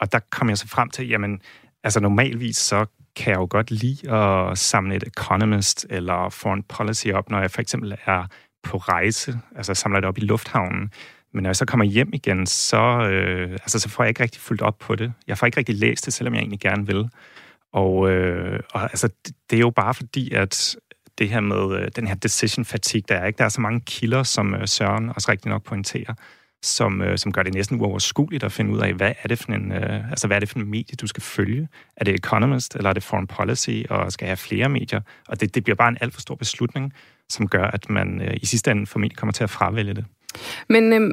og der kom jeg så frem til, jamen, altså normalvis så kan jeg jo godt lide at samle et Economist eller Foreign Policy op, når jeg for eksempel er på rejse, altså samler det op i lufthavnen. Men når jeg så kommer hjem igen, så, øh, altså, så får jeg ikke rigtig fuldt op på det. Jeg får ikke rigtig læst det, selvom jeg egentlig gerne vil. Og, øh, og altså, det, det er jo bare fordi, at det her med øh, den her decision fatigue, der er ikke. Der er så mange kilder, som øh, Søren også rigtig nok pointerer, som, øh, som gør det næsten uoverskueligt at finde ud af, hvad er det for en, øh, altså, hvad er det for en medie, du skal følge? Er det Economist, eller er det Foreign Policy, og skal have flere medier? Og det, det bliver bare en alt for stor beslutning, som gør, at man øh, i sidste ende formentlig kommer til at fravælge det.
Men øhm,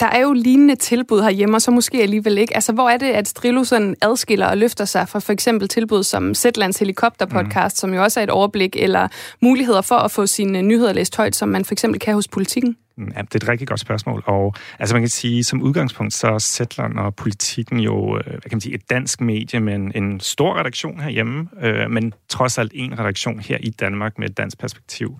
der er jo lignende tilbud herhjemme, og så måske alligevel ikke. Altså, hvor er det, at Strilo sådan adskiller og løfter sig fra for eksempel tilbud som Zetlands Helikopterpodcast, mm. som jo også er et overblik, eller muligheder for at få sine nyheder læst højt, som man for eksempel kan hos politikken?
Mm, ja, det er et rigtig godt spørgsmål, og altså man kan sige, som udgangspunkt, så er Zetland og politikken jo, øh, hvad kan man sige, et dansk medie med en, en stor redaktion herhjemme, øh, men trods alt en redaktion her i Danmark med et dansk perspektiv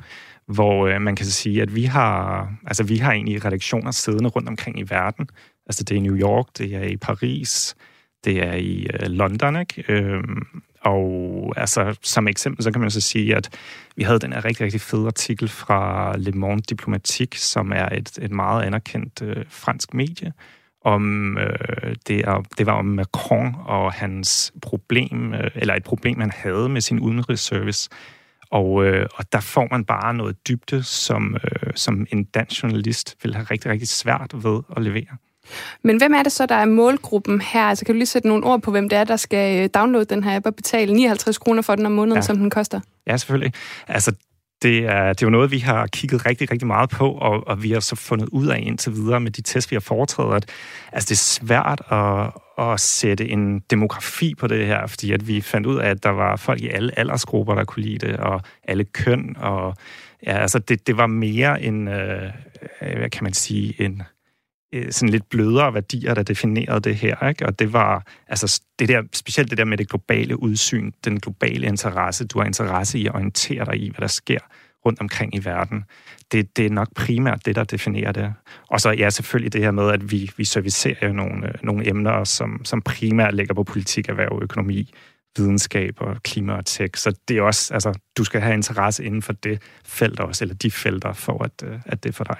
hvor øh, man kan sige, at vi har, altså, vi har egentlig redaktioner siddende rundt omkring i verden. Altså det er i New York, det er i Paris, det er i øh, London, ikke? Øh, og altså, som eksempel, så kan man så sige, at vi havde den her rigtig, rigtig fede artikel fra Le Monde Diplomatique, som er et, et meget anerkendt øh, fransk medie, om øh, det, er, det var om Macron og hans problem, øh, eller et problem, han havde med sin udenrigsservice. Og, øh, og der får man bare noget dybde, som, øh, som en dansk journalist vil have rigtig, rigtig svært ved at levere.
Men hvem er det så, der er målgruppen her? Altså, kan du lige sætte nogle ord på, hvem det er, der skal øh, downloade den her app og betale 59 kroner for den om måneden, ja. som den koster?
Ja, selvfølgelig. Altså, det er, det er jo noget, vi har kigget rigtig, rigtig meget på, og, og vi har så fundet ud af indtil videre med de tests, vi har foretaget, at altså, det er svært at, at sætte en demografi på det her, fordi at vi fandt ud af, at der var folk i alle aldersgrupper, der kunne lide det, og alle køn, og ja, altså det, det var mere en, øh, øh, hvad kan man sige, en Øh, sådan lidt blødere værdier, der definerede det her. Ikke? Og det var altså det der, specielt det der med det globale udsyn, den globale interesse. Du har interesse i at orientere dig i, hvad der sker rundt omkring i verden. Det, det er nok primært det, der definerer det. Og så ja, selvfølgelig det her med, at vi, vi servicerer nogle, øh, nogle emner, som, som primært ligger på politik, erhverv, økonomi, videnskab og klima og tech. Så det er også, altså, du skal have interesse inden for det felt også, eller de felter, for at, øh, at det er for dig.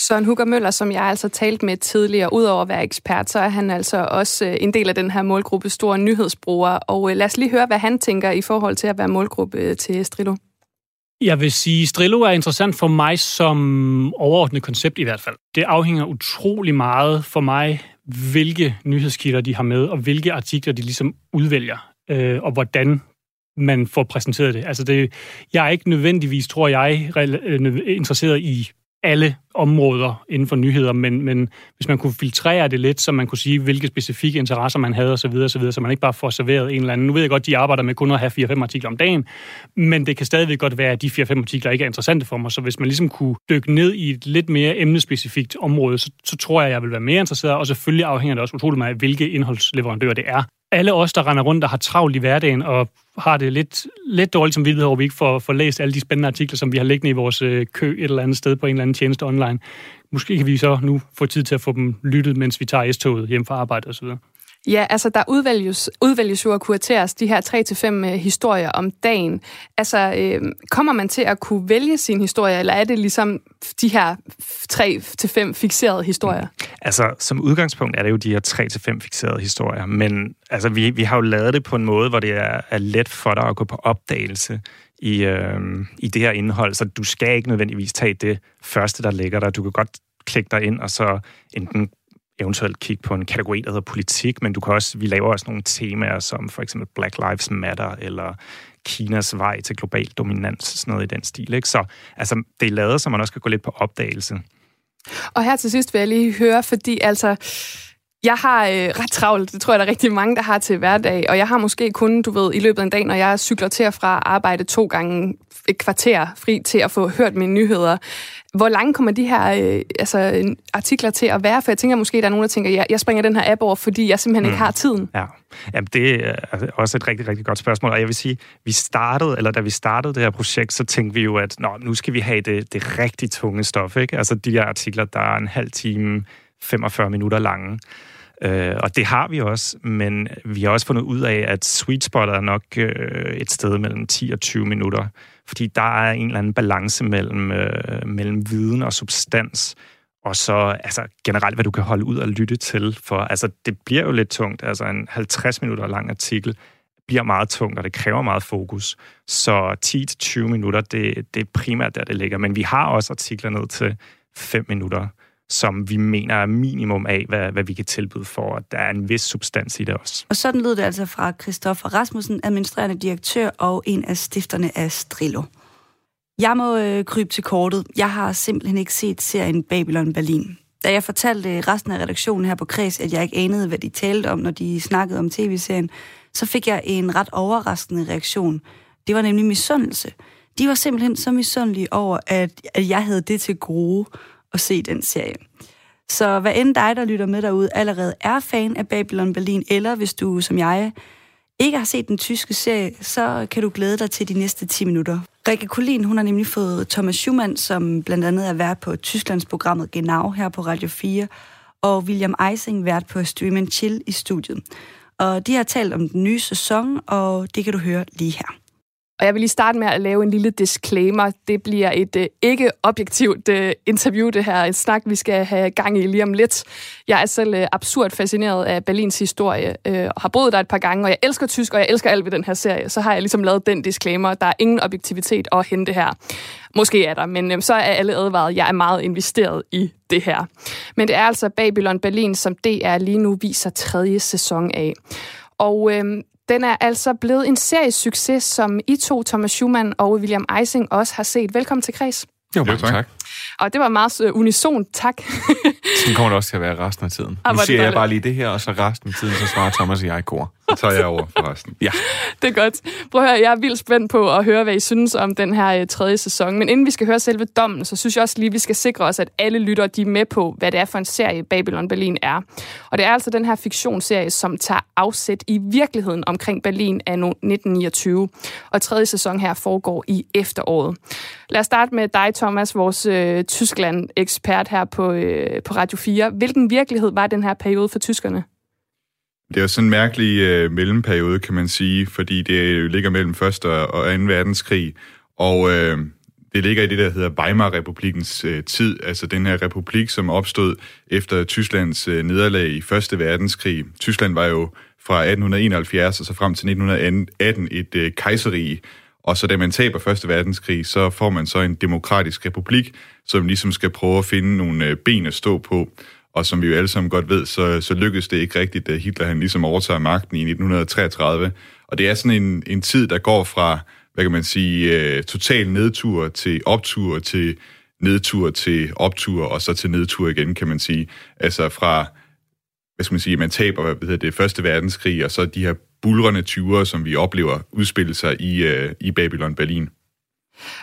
Søren Hugger Møller, som jeg altså talt med tidligere, udover at være ekspert, så er han altså også øh, en del af den her målgruppe store nyhedsbrugere. Og lad os lige høre, hvad han tænker i forhold til at være målgruppe til Strilo.
Jeg vil sige, at Strillo er interessant for mig som overordnet koncept i hvert fald. Det afhænger utrolig meget for mig, hvilke nyhedskilder de har med, og hvilke artikler de ligesom udvælger, øh, og hvordan man får præsenteret det. Altså det, jeg er ikke nødvendigvis, tror jeg, øh, interesseret i alle områder inden for nyheder, men, men hvis man kunne filtrere det lidt, så man kunne sige, hvilke specifikke interesser man havde osv., osv., så man ikke bare får serveret en eller anden. Nu ved jeg godt, de arbejder med kun at have 4-5 artikler om dagen, men det kan stadigvæk godt være, at de 4-5 artikler ikke er interessante for mig, så hvis man ligesom kunne dykke ned i et lidt mere emnespecifikt område, så, så tror jeg, jeg vil være mere interesseret, og selvfølgelig afhænger det også utroligt meget af, hvilke indholdsleverandører det er alle os, der render rundt og har travlt i hverdagen og har det lidt, lidt dårligt som vidtighed, hvor vi ikke får, får læst alle de spændende artikler, som vi har liggende i vores øh, kø et eller andet sted på en eller anden tjeneste online. Måske kan vi så nu få tid til at få dem lyttet, mens vi tager S-toget hjem fra arbejde osv.
Ja, altså der udvælges, udvælges jo at kurateres de her 3-5 øh, historier om dagen. Altså, øh, kommer man til at kunne vælge sin historie, eller er det ligesom de her 3-5 fixerede historier?
Altså, som udgangspunkt er det jo de her 3-5 fixerede historier, men altså, vi, vi har jo lavet det på en måde, hvor det er, er let for dig at gå på opdagelse i, øh, i det her indhold, så du skal ikke nødvendigvis tage det første, der ligger der. Du kan godt klikke dig ind, og så enten eventuelt kigge på en kategori, der hedder politik, men du kan også, vi laver også nogle temaer, som for eksempel Black Lives Matter, eller Kinas vej til global dominans, sådan noget i den stil. Ikke? Så altså, det er lavet, så man også kan gå lidt på opdagelse.
Og her til sidst vil jeg lige høre, fordi altså, jeg har øh, ret travlt, det tror jeg, der er rigtig mange, der har til hverdag, og jeg har måske kun, du ved, i løbet af en dag, når jeg cykler til og fra arbejde to gange et kvarter fri til at få hørt mine nyheder. Hvor lange kommer de her øh, altså, artikler til at være? For jeg tænker måske, der er nogen, der tænker, jeg, jeg springer den her app over, fordi jeg simpelthen mm. ikke har tiden.
Ja, Jamen, det er også et rigtig, rigtig godt spørgsmål. Og jeg vil sige, vi startede, eller da vi startede det her projekt, så tænkte vi jo, at Nå, nu skal vi have det, det rigtig tunge stof. Ikke? Altså de her artikler, der er en halv time, 45 minutter lange. Øh, og det har vi også, men vi har også fundet ud af, at sweet spot er nok øh, et sted mellem 10 og 20 minutter. Fordi der er en eller anden balance mellem, øh, mellem viden og substans, og så altså, generelt, hvad du kan holde ud og lytte til. For altså, det bliver jo lidt tungt. Altså en 50 minutter lang artikel bliver meget tungt, og det kræver meget fokus. Så 10-20 minutter, det, det er primært der, det ligger. Men vi har også artikler ned til 5 minutter som vi mener er minimum af, hvad, hvad vi kan tilbyde for, at der er en vis substans i det også.
Og sådan lød det altså fra Christoffer Rasmussen, administrerende direktør og en af stifterne af Strillo. Jeg må øh, krybe til kortet. Jeg har simpelthen ikke set serien Babylon Berlin. Da jeg fortalte øh, resten af redaktionen her på Kreds, at jeg ikke anede, hvad de talte om, når de snakkede om tv-serien, så fik jeg en ret overraskende reaktion. Det var nemlig misundelse. De var simpelthen så misundelige over, at, at jeg havde det til gode at se den serie. Så hvad end dig, der lytter med derude, allerede er fan af Babylon Berlin, eller hvis du, som jeg, ikke har set den tyske serie, så kan du glæde dig til de næste 10 minutter. Rikke Kulin, hun har nemlig fået Thomas Schumann, som blandt andet er vært på Tysklandsprogrammet Genau her på Radio 4, og William Eising vært på Stream Chill i studiet. Og de har talt om den nye sæson, og det kan du høre lige her.
Og jeg vil lige starte med at lave en lille disclaimer. Det bliver et øh, ikke objektivt øh, interview, det her. Et snak, vi skal have gang i lige om lidt. Jeg er selv øh, absurd fascineret af Berlins historie, øh, og har boet der et par gange, og jeg elsker tysk, og jeg elsker alt ved den her serie. Så har jeg ligesom lavet den disclaimer. Der er ingen objektivitet at hente her. Måske er der, men øh, så er alle advaret. Jeg er meget investeret i det her. Men det er altså Babylon Berlin, som DR lige nu viser tredje sæson af. Og øh, den er altså blevet en seriesucces, som I to, Thomas Schumann og William Eising, også har set. Velkommen til Kreds.
Jo, mange tak. tak.
Og det var meget uh, unison tak.
Sådan kommer det også til at være resten af tiden. Ah, nu siger jeg bare lige det her, og så resten af tiden, så svarer Thomas og jeg i kor.
Så tager jeg over for resten.
Ja.
Det er godt. Prøv at høre, jeg er vildt spændt på at høre, hvad I synes om den her uh, tredje sæson. Men inden vi skal høre selve dommen, så synes jeg også lige, vi skal sikre os, at alle lytter de er med på, hvad det er for en serie Babylon Berlin er. Og det er altså den her fiktionsserie, som tager afsæt i virkeligheden omkring Berlin af 1929. Og tredje sæson her foregår i efteråret. Lad os starte med dig, Thomas, vores øh, Tyskland-ekspert her på, øh, på Radio 4. Hvilken virkelighed var den her periode for tyskerne?
Det er jo sådan en mærkelig øh, mellemperiode, kan man sige, fordi det ligger mellem 1. og 2. verdenskrig, og øh, det ligger i det, der hedder Weimar-republikens øh, tid, altså den her republik, som opstod efter Tysklands øh, nederlag i 1. verdenskrig. Tyskland var jo fra 1871 og så frem til 1918 et øh, kejserige, og så da man taber Første verdenskrig, så får man så en demokratisk republik, som ligesom skal prøve at finde nogle øh, ben at stå på. Og som vi jo alle sammen godt ved, så, så lykkedes det ikke rigtigt, da Hitler han ligesom overtager magten i 1933. Og det er sådan en, en tid, der går fra, hvad kan man sige, øh, total nedtur til optur til nedtur til optur, og så til nedtur igen, kan man sige. Altså fra, hvad skal man sige, man taber hvad hedder det, første verdenskrig, og så de her bulrende tyver, som vi oplever udspille sig i, øh, i Babylon Berlin.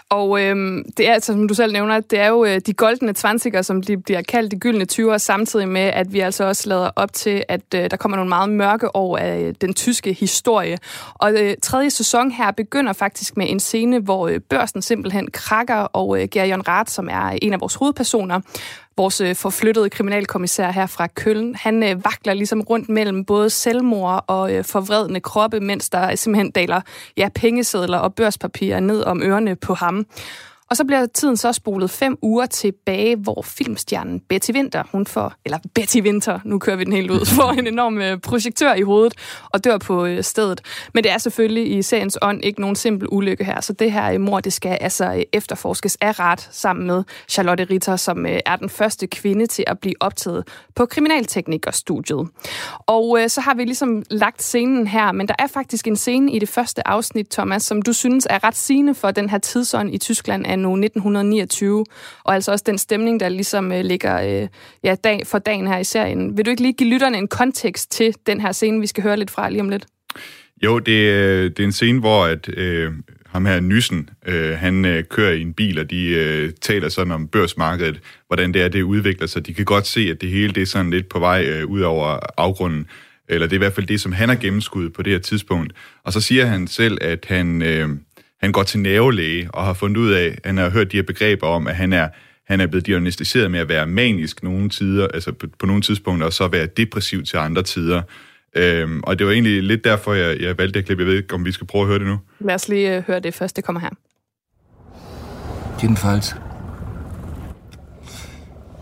Og øh, det er, altså, som du selv nævner, det er jo øh, de goldne 20'er, som de bliver kaldt de gyldne 20'er, samtidig med, at vi altså også lader op til, at øh, der kommer nogle meget mørke år af øh, den tyske historie. Og øh, tredje sæson her begynder faktisk med en scene, hvor øh, børsen simpelthen krakker, og øh, Gerion Rath, som er en af vores hovedpersoner, vores øh, forflyttede kriminalkommissær her fra Køln, han øh, vakler ligesom rundt mellem både selvmord og øh, forvredne kroppe, mens der simpelthen daler ja, pengesedler og børspapirer ned om ørerne på ham. Og så bliver tiden så spolet fem uger tilbage, hvor filmstjernen Betty Winter, hun får, eller Betty Winter, nu kører vi den helt ud, får en enorm øh, projektør i hovedet og dør på øh, stedet. Men det er selvfølgelig i seriens ånd ikke nogen simpel ulykke her, så det her øh, mor, det skal altså efterforskes af ret sammen med Charlotte Ritter, som er den første kvinde til at blive optaget på kriminalteknikerstudiet. Og så har vi ligesom lagt scenen her, men der er faktisk en scene i det første afsnit, Thomas, som du synes er ret sigende for den her tidsånd i Tyskland af nu 1929, og altså også den stemning, der ligesom øh, ligger øh, ja, dag for dagen her i serien. Vil du ikke lige give lytterne en kontekst til den her scene, vi skal høre lidt fra lige om lidt?
Jo, det, øh, det er en scene, hvor at, øh, ham her Nyssen, øh, han øh, kører i en bil, og de øh, taler sådan om børsmarkedet, hvordan det er, det udvikler sig. De kan godt se, at det hele det er sådan lidt på vej øh, ud over afgrunden, eller det er i hvert fald det, som han har gennemskuddet på det her tidspunkt. Og så siger han selv, at han... Øh, han går til nævelæge og har fundet ud af, han har hørt de her begreber om, at han er, han er blevet diagnostiseret med at være manisk nogle tider, altså på, på nogle tidspunkter, og så være depressiv til andre tider. Øhm, og det var egentlig lidt derfor, jeg, jeg valgte det klip. Jeg ved ikke, om vi skal prøve at høre det nu.
Lad os lige uh, høre det først. Det kommer her.
Jedenfalls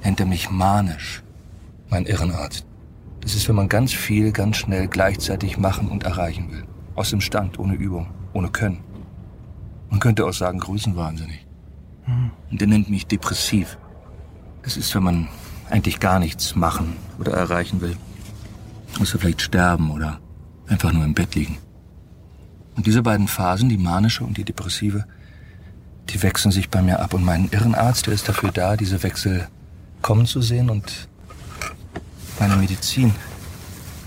nennt er mich manisch, mein Irrenarzt. Das ist, wenn man ganz viel, ganz schnell gleichzeitig machen und erreichen will. Aus dem Stand, ohne Übung, ohne Können. Man könnte auch sagen, größenwahnsinnig. Und der nennt mich depressiv. Das ist, wenn man eigentlich gar nichts machen oder erreichen will. Muss er vielleicht sterben oder einfach nur im Bett liegen. Und diese beiden Phasen, die manische und die depressive, die wechseln sich bei mir ab. Und mein Irrenarzt, der ist dafür da, diese Wechsel kommen zu sehen und meine Medizin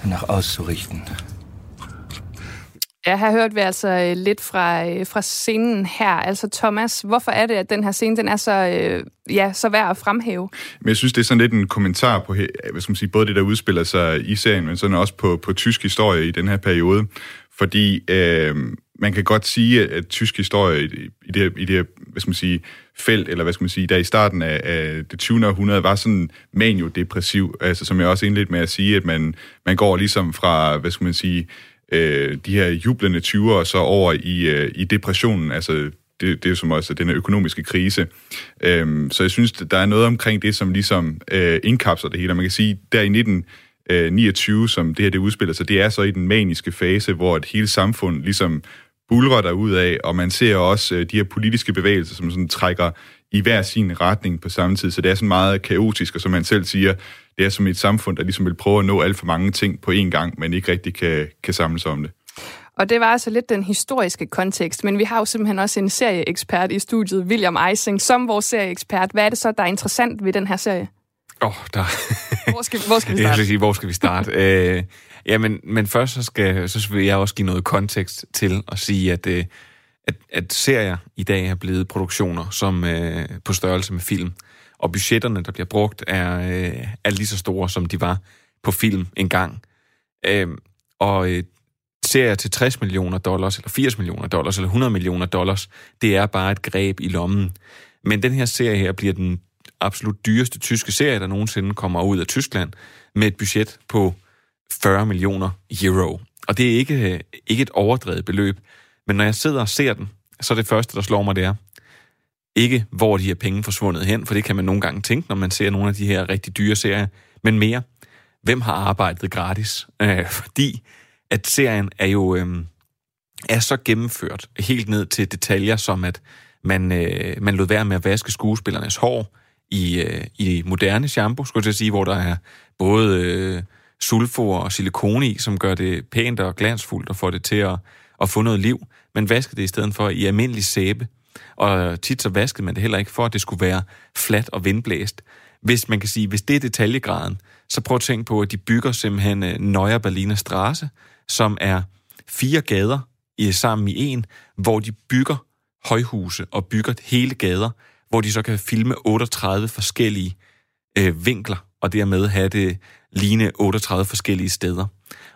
danach auszurichten.
Ja, her hørte vi altså øh, lidt fra, øh, fra scenen her. Altså Thomas, hvorfor er det, at den her scene den er så, øh, ja, så værd at fremhæve?
Men jeg synes, det er sådan lidt en kommentar på hvad skal man sige, både det, der udspiller sig i serien, men sådan også på, på tysk historie i den her periode. Fordi øh, man kan godt sige, at tysk historie i i det, i det hvad skal man sige, felt, eller hvad skal man sige, der i starten af, af det 20. århundrede var sådan manio-depressiv, altså som jeg også indledte med at sige, at man, man går ligesom fra, hvad skal man sige, øh, de her jublende 20'ere så over i, øh, i depressionen, altså det, det er jo som også den økonomiske krise. Øhm, så jeg synes, der er noget omkring det, som ligesom øh, indkapsler det hele. man kan sige, der i 1929, øh, som det her det udspiller sig, det er så i den maniske fase, hvor et hele samfund ligesom bulrer der ud af, og man ser også øh, de her politiske bevægelser, som sådan trækker i hver sin retning på samme tid. Så det er sådan meget kaotisk, og som man selv siger, det er som et samfund, der ligesom vil prøve at nå alt for mange ting på én gang, men ikke rigtig kan, kan samles om det.
Og det var altså lidt den historiske kontekst, men vi har jo simpelthen også en serieekspert i studiet, William Eising, som vores serieekspert. Hvad er det så, der er interessant ved den her serie?
Åh, oh, der...
hvor, skal, hvor skal vi starte?
Jeg sige, hvor skal vi starte? øh, ja, men, men først så, skal, så vil jeg også give noget kontekst til at sige, at, øh, at, at serier i dag er blevet produktioner som øh, på størrelse med film. Og budgetterne, der bliver brugt, er, øh, er lige så store, som de var på film engang. Øh, og øh, serier til 60 millioner dollars, eller 80 millioner dollars, eller 100 millioner dollars, det er bare et greb i lommen. Men den her serie her bliver den absolut dyreste tyske serie, der nogensinde kommer ud af Tyskland, med et budget på 40 millioner euro. Og det er ikke, øh, ikke et overdrevet beløb. Men når jeg sidder og ser den, så er det første, der slår mig, det er, ikke hvor de her penge forsvundet hen, for det kan man nogle gange tænke, når man ser nogle af de her rigtig dyre serier, men mere, hvem har arbejdet gratis? Øh, fordi at serien er jo øh, er så gennemført helt ned til detaljer, som at man, øh, man lod være med at vaske skuespillernes hår i, øh, i moderne shampoo, skulle jeg sige, hvor der er både øh, sulfor og silikone i, som gør det pænt og glansfuldt og får det til at, at få noget liv. Man vaskede det i stedet for i almindelig sæbe. Og tit så vaskede man det heller ikke for, at det skulle være fladt og vindblæst. Hvis man kan sige, hvis det er detaljegraden, så prøv at tænke på, at de bygger simpelthen øh, Neuer Berliner Straße, som er fire gader i sammen i en, hvor de bygger højhuse og bygger hele gader, hvor de så kan filme 38 forskellige øh, vinkler, og dermed have det ligne 38 forskellige steder.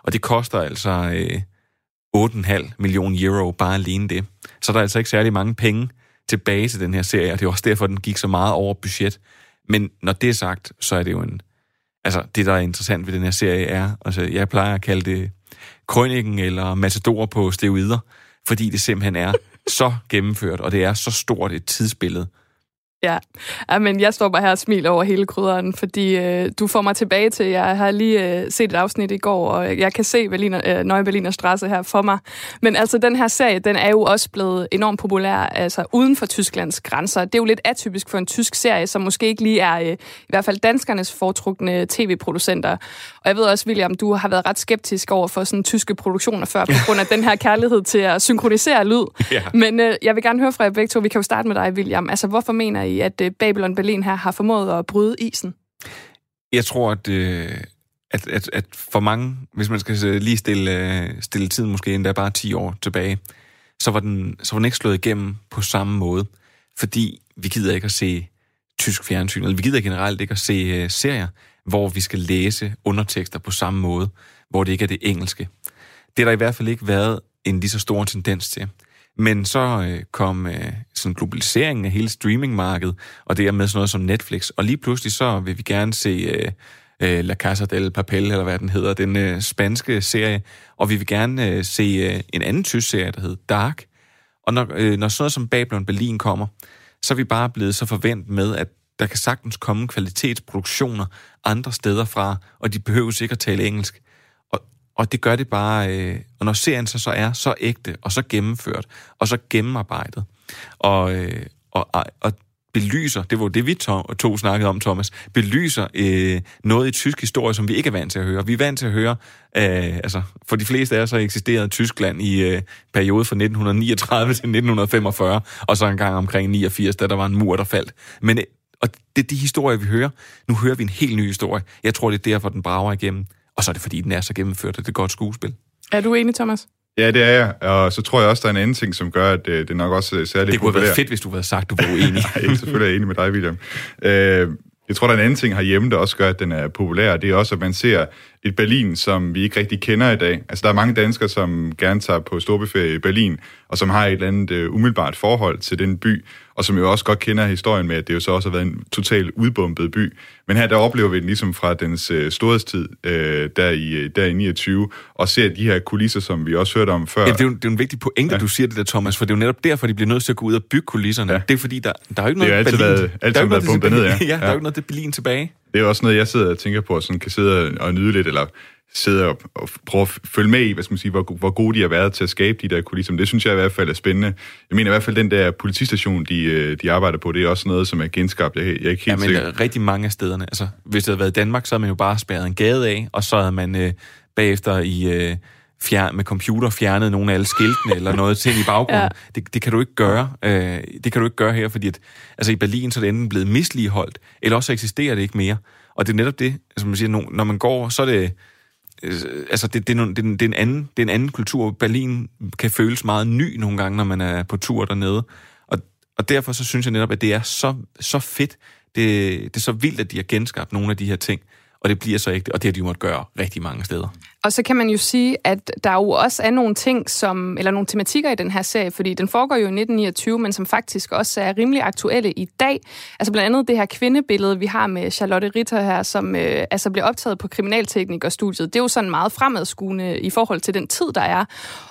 Og det koster altså øh, 8,5 millioner euro bare alene det. Så der er altså ikke særlig mange penge tilbage til den her serie, og det er også derfor, den gik så meget over budget. Men når det er sagt, så er det jo en... Altså, det, der er interessant ved den her serie, er... Altså, jeg plejer at kalde det krønningen eller matador på steroider, fordi det simpelthen er så gennemført, og det er så stort et tidsbillede.
Ja, men jeg står bare her og smiler over hele krydderen, fordi øh, du får mig tilbage til, jeg har lige øh, set et afsnit i går, og jeg kan se Berliner, øh, Neue Berliner Straße her for mig. Men altså, den her serie, den er jo også blevet enormt populær, altså uden for Tysklands grænser. Det er jo lidt atypisk for en tysk serie, som måske ikke lige er øh, i hvert fald danskernes foretrukne tv-producenter. Og jeg ved også, William, du har været ret skeptisk over for sådan tyske produktioner før, på grund af den her kærlighed til at synkronisere lyd. Ja. Men øh, jeg vil gerne høre fra jer begge to, vi kan jo starte med dig, William. Altså, hvorfor mener i, at øh, Babylon Berlin her har formået at bryde isen?
Jeg tror, at, øh, at, at, at for mange, hvis man skal øh, lige stille, stille tiden måske endda bare 10 år tilbage, så var, den, så var den ikke slået igennem på samme måde. Fordi vi gider ikke at se tysk fjernsyn, eller vi gider generelt ikke at se serier, hvor vi skal læse undertekster på samme måde, hvor det ikke er det engelske. Det har der i hvert fald ikke været en lige så stor tendens til. Men så øh, kom øh, sådan globaliseringen af hele streamingmarkedet, og det er med sådan noget som Netflix. Og lige pludselig så vil vi gerne se øh, øh, La Casa del Papel, eller hvad den hedder, den øh, spanske serie. Og vi vil gerne øh, se øh, en anden tysk serie, der hedder Dark. Og når, øh, når sådan noget som Babylon Berlin kommer, så er vi bare blevet så forventet med, at der kan sagtens komme kvalitetsproduktioner andre steder fra, og de behøver ikke at tale engelsk. Og det gør det bare, øh, og når serien så, så er så ægte, og så gennemført, og så gennemarbejdet, og, øh, og, og belyser, det var det, vi to, to snakkede om, Thomas, belyser øh, noget i tysk historie, som vi ikke er vant til at høre. Vi er vant til at høre, øh, altså for de fleste af os har eksisteret Tyskland i øh, periode fra 1939 til 1945, og så en gang omkring 89, da der var en mur, der faldt. Men øh, og det er de historier, vi hører. Nu hører vi en helt ny historie. Jeg tror, det er derfor, den brager igennem. Og så er det, fordi den er så gennemført, at det er godt skuespil.
Er du enig, Thomas?
Ja, det er jeg. Og så tror jeg også, der er en anden ting, som gør, at øh, det nok også er særligt
Det kunne have været fedt, hvis du havde sagt, at du var uenig.
Nej, selvfølgelig er jeg enig med dig, William. Øh, jeg tror, der er en anden ting herhjemme, der også gør, at den er populær. Det er også, at man ser et Berlin, som vi ikke rigtig kender i dag. Altså, der er mange danskere, som gerne tager på storbeferie i Berlin, og som har et eller andet uh, umiddelbart forhold til den by. Og som jo også godt kender historien med, at det jo så også har været en total udbumpet by. Men her der oplever vi den ligesom fra dens øh, storhedstid, øh, der, i, der i 29, og ser de her kulisser, som vi også hørte om før.
Ja, det er jo, det er jo en vigtig pointe, ja. du siger det der, Thomas, for det er jo netop derfor, de bliver nødt til at gå ud og bygge kulisserne. Ja. Det er fordi, der, der er jo ikke noget
det er altid
Berlin.
været, altid været bumpet ned, ja.
ja, der er jo ikke noget det Berlin tilbage.
Det er jo også noget, jeg sidder og tænker på, og sådan kan sidde og nyde lidt, eller sidde og, og prøve at følge med i, hvad skal man sige, hvor, hvor gode de har været til at skabe de der kulisser. Men det synes jeg i hvert fald er spændende. Jeg mener i hvert fald, den der politistation, de, øh, de arbejder på, det er også noget, som er genskabt. Jeg, jeg er ikke helt
ja, men
sikker.
rigtig mange af stederne. Altså, hvis det havde været i Danmark, så havde man jo bare spærret en gade af, og så havde man øh, bagefter i... Øh, fjern, med computer fjernet nogle af alle skiltene eller noget ting i baggrunden. Ja. Det, det kan du ikke gøre. Øh, det kan du ikke gøre her, fordi at, altså i Berlin så er det enten blevet misligeholdt, eller også eksisterer det ikke mere. Og det er netop det, altså man siger, når man går, så er det øh, Øh, altså det, det, er, det, det, er en anden, det er en anden kultur. Berlin kan føles meget ny nogle gange, når man er på tur dernede. Og, og derfor så synes jeg netop, at det er så, så fedt. Det, det er så vildt, at de har genskabt nogle af de her ting. Og det bliver så ikke og det har de jo måttet gøre rigtig mange steder.
Og så kan man jo sige, at der jo også er nogle ting, som, eller nogle tematikker i den her serie, fordi den foregår jo i 1929, men som faktisk også er rimelig aktuelle i dag. Altså blandt andet det her kvindebillede, vi har med Charlotte Ritter her, som øh, altså blev optaget på kriminalteknikerstudiet. Det er jo sådan meget fremadskuende i forhold til den tid, der er.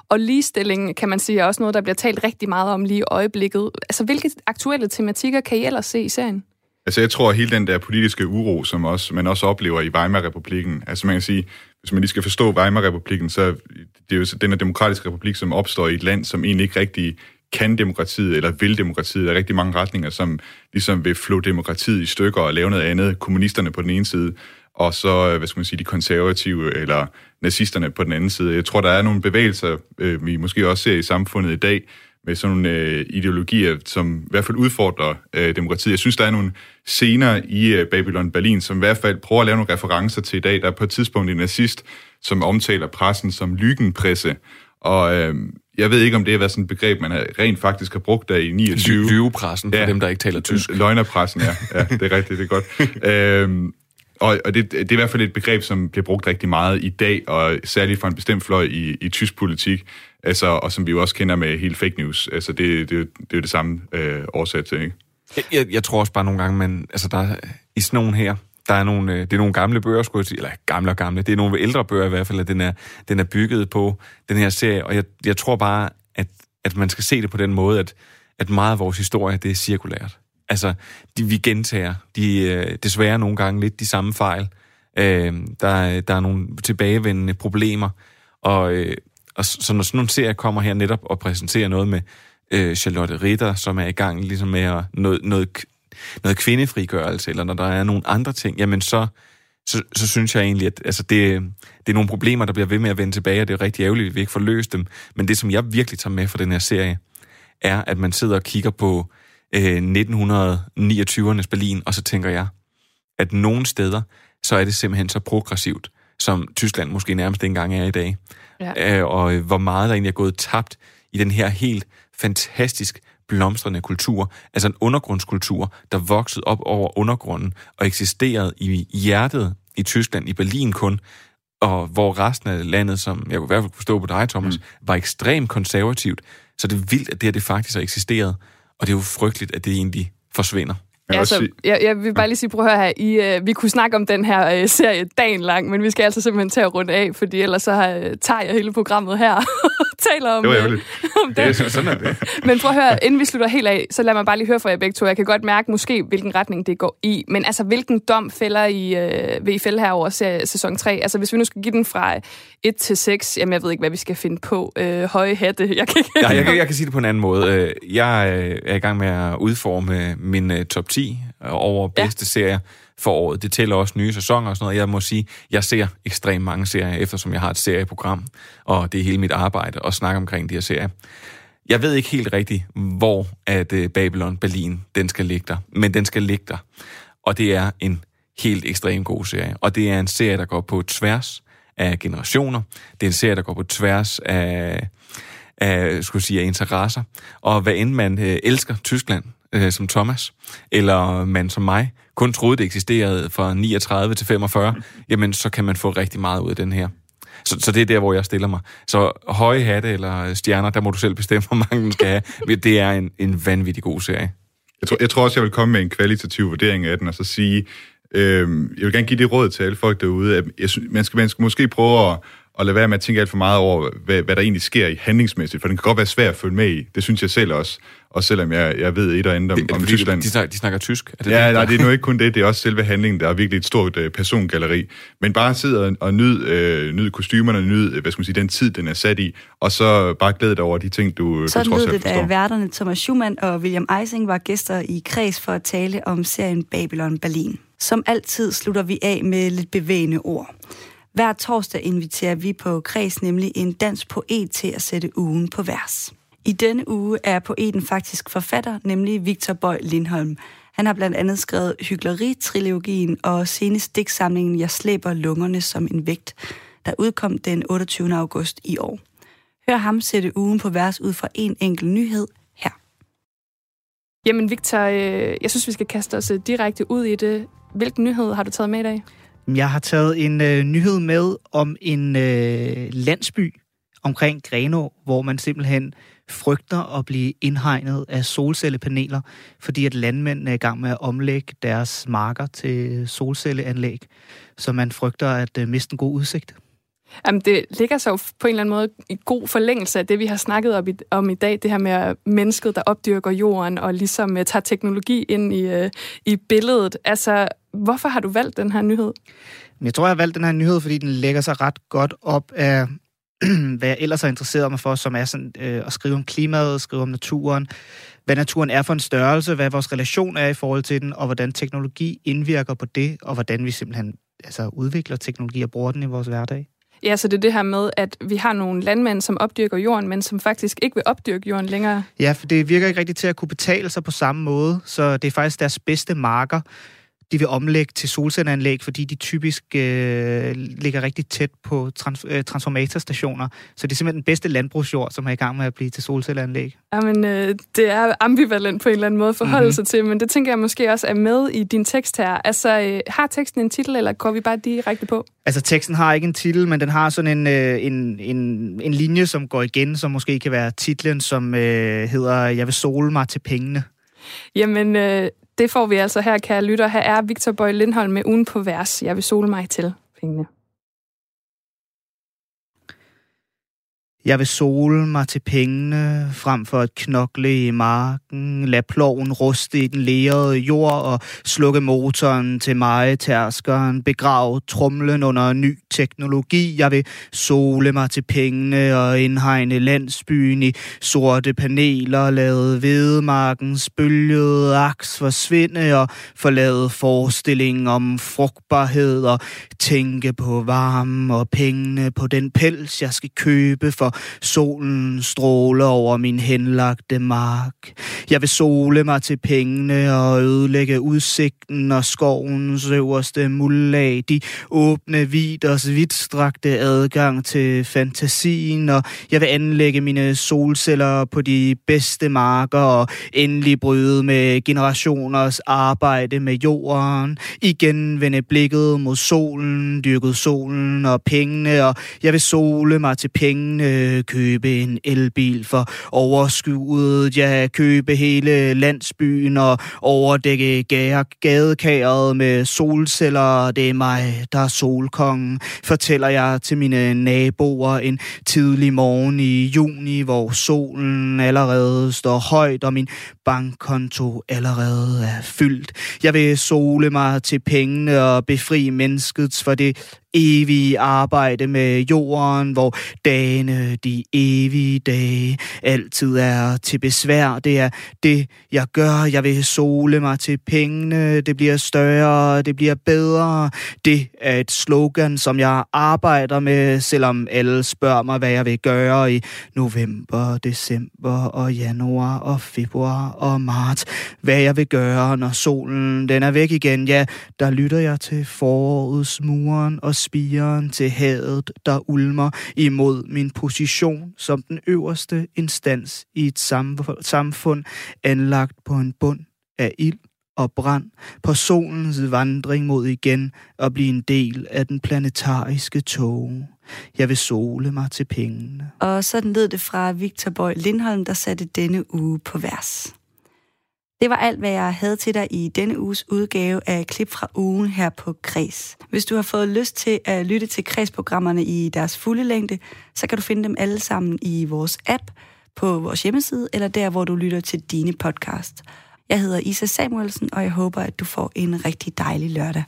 Og ligestilling, kan man sige, er også noget, der bliver talt rigtig meget om lige i øjeblikket. Altså hvilke aktuelle tematikker kan I ellers se i serien?
Altså jeg tror, at hele den der politiske uro, som også, man også oplever i Weimar-republiken, altså man kan sige, hvis man lige skal forstå Weimar-republiken, så det er jo den her demokratiske republik, som opstår i et land, som egentlig ikke rigtig kan demokratiet eller vil demokratiet. Der er rigtig mange retninger, som ligesom vil flå demokratiet i stykker og lave noget andet. Kommunisterne på den ene side, og så, hvad skal man sige, de konservative eller nazisterne på den anden side. Jeg tror, der er nogle bevægelser, øh, vi måske også ser i samfundet i dag, med sådan nogle øh, ideologier, som i hvert fald udfordrer øh, demokratiet. Jeg synes, der er nogle scener i øh, Babylon Berlin, som i hvert fald prøver at lave nogle referencer til i dag. Der er på et tidspunkt en nazist, som omtaler pressen som lygenpresse. Og øh, jeg ved ikke, om det har været sådan et begreb, man rent faktisk har brugt der i 29.
Lyvepressen, for ja, dem, der ikke taler tysk.
Løgnerpressen, ja. ja det er rigtigt, det er godt. øhm, og, og det, det er i hvert fald et begreb, som bliver brugt rigtig meget i dag, og særligt for en bestemt fløj i, i tysk politik, altså, og som vi jo også kender med hele fake news. Altså, det, det, det er jo det samme øh, årsag til, ikke?
Jeg, jeg tror også bare nogle gange, men altså, der, i sådan nogle her, der er nogle, øh, det er nogle gamle bøger, skulle jeg sige, eller gamle og gamle, det er nogle ældre bøger i hvert fald, at den er, den er bygget på den her serie, og jeg, jeg tror bare, at, at man skal se det på den måde, at, at meget af vores historie, det er cirkulært. Altså, de, vi gentager de, øh, desværre nogle gange lidt de samme fejl. Øh, der, der er nogle tilbagevendende problemer, og, øh, og så når sådan nogle serier kommer her netop og præsenterer noget med øh, Charlotte Ritter, som er i gang ligesom med at, noget, noget, noget kvindefrigørelse, eller når der er nogle andre ting, jamen så, så, så synes jeg egentlig, at altså det, det er nogle problemer, der bliver ved med at vende tilbage, og det er rigtig ærgerligt, at vi ikke får løst dem. Men det, som jeg virkelig tager med fra den her serie, er, at man sidder og kigger på øh, 1929'ernes Berlin, og så tænker jeg, at nogle steder, så er det simpelthen så progressivt, som Tyskland måske nærmest ikke engang er i dag. Ja. Øh, og hvor meget der egentlig er gået tabt i den her helt fantastisk blomstrende kultur, altså en undergrundskultur, der voksede op over undergrunden og eksisterede i hjertet i Tyskland, i Berlin kun, og hvor resten af landet, som jeg kunne i hvert fald forstå på dig, Thomas, mm. var ekstremt konservativt. Så det er vildt, at det her det faktisk har eksisteret, og det er jo frygteligt, at det egentlig forsvinder.
Ja, altså, jeg, jeg vil bare lige sige, prøv at høre her, I, uh, vi kunne snakke om den her uh, serie dagen lang, men vi skal altså simpelthen tage rundt af, fordi ellers så uh, tager jeg hele programmet her taler om,
det var uh,
om det.
det er sådan er det.
Men prøv at høre, inden vi slutter helt af, så lad mig bare lige høre fra jer begge to. Jeg kan godt mærke måske, hvilken retning det går i, men altså, hvilken dom fælder I, uh, vil I fælde her over sæson 3? Altså, hvis vi nu skal give den fra 1 til 6, jamen jeg ved ikke, hvad vi skal finde på. Uh, høje hatte. Jeg kan,
ja, jeg, kan, jeg kan sige det på en anden måde. Jeg er i gang med at udforme min top 10 over bedste ja. serier for året. Det tæller også nye sæsoner og sådan noget. Jeg må sige, jeg ser ekstremt mange serier, eftersom jeg har et serieprogram, og det er hele mit arbejde at snakke omkring de her serier. Jeg ved ikke helt rigtigt, hvor at øh, Babylon Berlin, den skal ligge der, men den skal ligge der. Og det er en helt ekstremt god serie. Og det er en serie, der går på tværs af generationer. Det er en serie, der går på tværs af, af, skulle sige, af interesser. Og hvad end man øh, elsker Tyskland, øh, som Thomas, eller man som mig kun troede, det eksisterede fra 39 til 45, jamen så kan man få rigtig meget ud af den her. Så, så det er der, hvor jeg stiller mig. Så høje hatte eller stjerner, der må du selv bestemme, hvor mange den skal have. Det er en, en vanvittig god serie.
Jeg tror, jeg tror også, jeg vil komme med en kvalitativ vurdering af den, og så sige, øh, jeg vil gerne give det råd til alle folk derude, at jeg synes, man, skal, man skal måske prøve at, at lade være med at tænke alt for meget over, hvad, hvad der egentlig sker i handlingsmæssigt, for den kan godt være svært at følge med i. Det synes jeg selv også, og selvom jeg, jeg ved et og andet om,
Det,
om Tyskland.
De, snakker, de snakker tysk? Er det
Ja,
det?
nej, det er nu ikke kun det, det er også selve handlingen, der er virkelig et stort uh, persongalleri. Men bare sidde og, og nyd, uh, nyd kostymerne, nyd, øh, hvad skal man sige, den tid, den er sat i, og så bare glæde dig over de ting, du,
Så
du trods
lød
alt
det,
forstår.
da værterne Thomas Schumann og William Eising var gæster i Kreds for at tale om serien Babylon Berlin. Som altid slutter vi af med lidt bevægende ord. Hver torsdag inviterer vi på Kreds nemlig en dansk poet til at sætte ugen på vers. I denne uge er poeten faktisk forfatter, nemlig Victor Bøj Lindholm. Han har blandt andet skrevet Hyggeleri-trilogien og senest digtsamlingen Jeg slæber lungerne som en vægt, der udkom den 28. august i år. Hør ham sætte ugen på vers ud fra en enkelt nyhed her.
Jamen Victor, øh, jeg synes, vi skal kaste os øh, direkte ud i det. Hvilken nyhed har du taget med i dag?
Jeg har taget en øh, nyhed med om en øh, landsby omkring Grenå, hvor man simpelthen frygter at blive indhegnet af solcellepaneler, fordi at landmændene er i gang med at omlægge deres marker til solcelleanlæg, så man frygter at øh, miste en god udsigt.
Jamen, det ligger så på en eller anden måde i god forlængelse af det, vi har snakket om i, om i dag, det her med mennesket, der opdyrker jorden og ligesom uh, tager teknologi ind i, uh, i billedet. Altså, hvorfor har du valgt den her nyhed?
Jeg tror, jeg har valgt den her nyhed, fordi den lægger sig ret godt op af, hvad jeg ellers har interesseret mig for, som er sådan, øh, at skrive om klimaet, skrive om naturen, hvad naturen er for en størrelse, hvad vores relation er i forhold til den, og hvordan teknologi indvirker på det, og hvordan vi simpelthen altså, udvikler teknologi og bruger den i vores hverdag.
Ja, så det er det her med, at vi har nogle landmænd, som opdyrker jorden, men som faktisk ikke vil opdyrke jorden længere.
Ja, for det virker ikke rigtigt til at kunne betale sig på samme måde, så det er faktisk deres bedste marker, de vil omlægge til solcelleanlæg, fordi de typisk øh, ligger rigtig tæt på trans- øh, transformatorstationer. Så det er simpelthen den bedste landbrugsjord, som er i gang med at blive til solcelleanlæg.
Jamen, øh, det er ambivalent på en eller anden måde at forholde mm-hmm. sig til, men det tænker jeg måske også er med i din tekst her. Altså, øh, har teksten en titel, eller går vi bare direkte på?
Altså, teksten har ikke en titel, men den har sådan en, øh, en, en, en linje, som går igen, som måske kan være titlen, som øh, hedder Jeg vil sole mig til pengene.
Jamen, øh, det får vi altså her, kære lytter. Her er Victor Bøj Lindholm med ugen på vers. Jeg vil sole mig til pengene.
Jeg vil sole mig til pengene, frem for at knokle i marken, lad ploven ruste i den lærede jord og slukke motoren til mig, tærskeren, begrav trumlen under ny teknologi. Jeg vil sole mig til pengene og indhegne landsbyen i sorte paneler, lade vedmarkens bølgede aks forsvinde og forlade forestilling om frugtbarhed og tænke på varme og pengene på den pels, jeg skal købe for solen stråler over min henlagte mark. Jeg vil sole mig til pengene og ødelægge udsigten og skovens øverste mullag. De åbne viders vidstrakte adgang til fantasien, og jeg vil anlægge mine solceller på de bedste marker og endelig bryde med generationers arbejde med jorden. Igen vende blikket mod solen, dyrket solen og pengene, og jeg vil sole mig til pengene, købe en elbil for overskuddet, ja, købe hele landsbyen og overdække gadekæret med solceller. Det er mig, der er solkongen, fortæller jeg til mine naboer en tidlig morgen i juni, hvor solen allerede står højt, og min bankkonto allerede er fyldt. Jeg vil sole mig til pengene og befri menneskets for det evige arbejde med jorden, hvor dagene, de evige dage, altid er til besvær. Det er det, jeg gør. Jeg vil sole mig til pengene. Det bliver større, det bliver bedre. Det er et slogan, som jeg arbejder med, selvom alle spørger mig, hvad jeg vil gøre i november, december og januar og februar og marts. Hvad jeg vil gøre, når solen den er væk igen. Ja, der lytter jeg til forårets muren og spiren til hadet, der ulmer imod min position som den øverste instans i et samfund anlagt på en bund af ild og brand på solens vandring mod igen at blive en del af den planetariske tog. Jeg vil sole mig til pengene.
Og sådan lød det fra Victor Bøj Lindholm, der satte denne uge på vers. Det var alt, hvad jeg havde til dig i denne uges udgave af Klip fra ugen her på Kres. Hvis du har fået lyst til at lytte til Kres-programmerne i deres fulde længde, så kan du finde dem alle sammen i vores app, på vores hjemmeside, eller der, hvor du lytter til dine podcast. Jeg hedder Isa Samuelsen, og jeg håber, at du får en rigtig dejlig lørdag.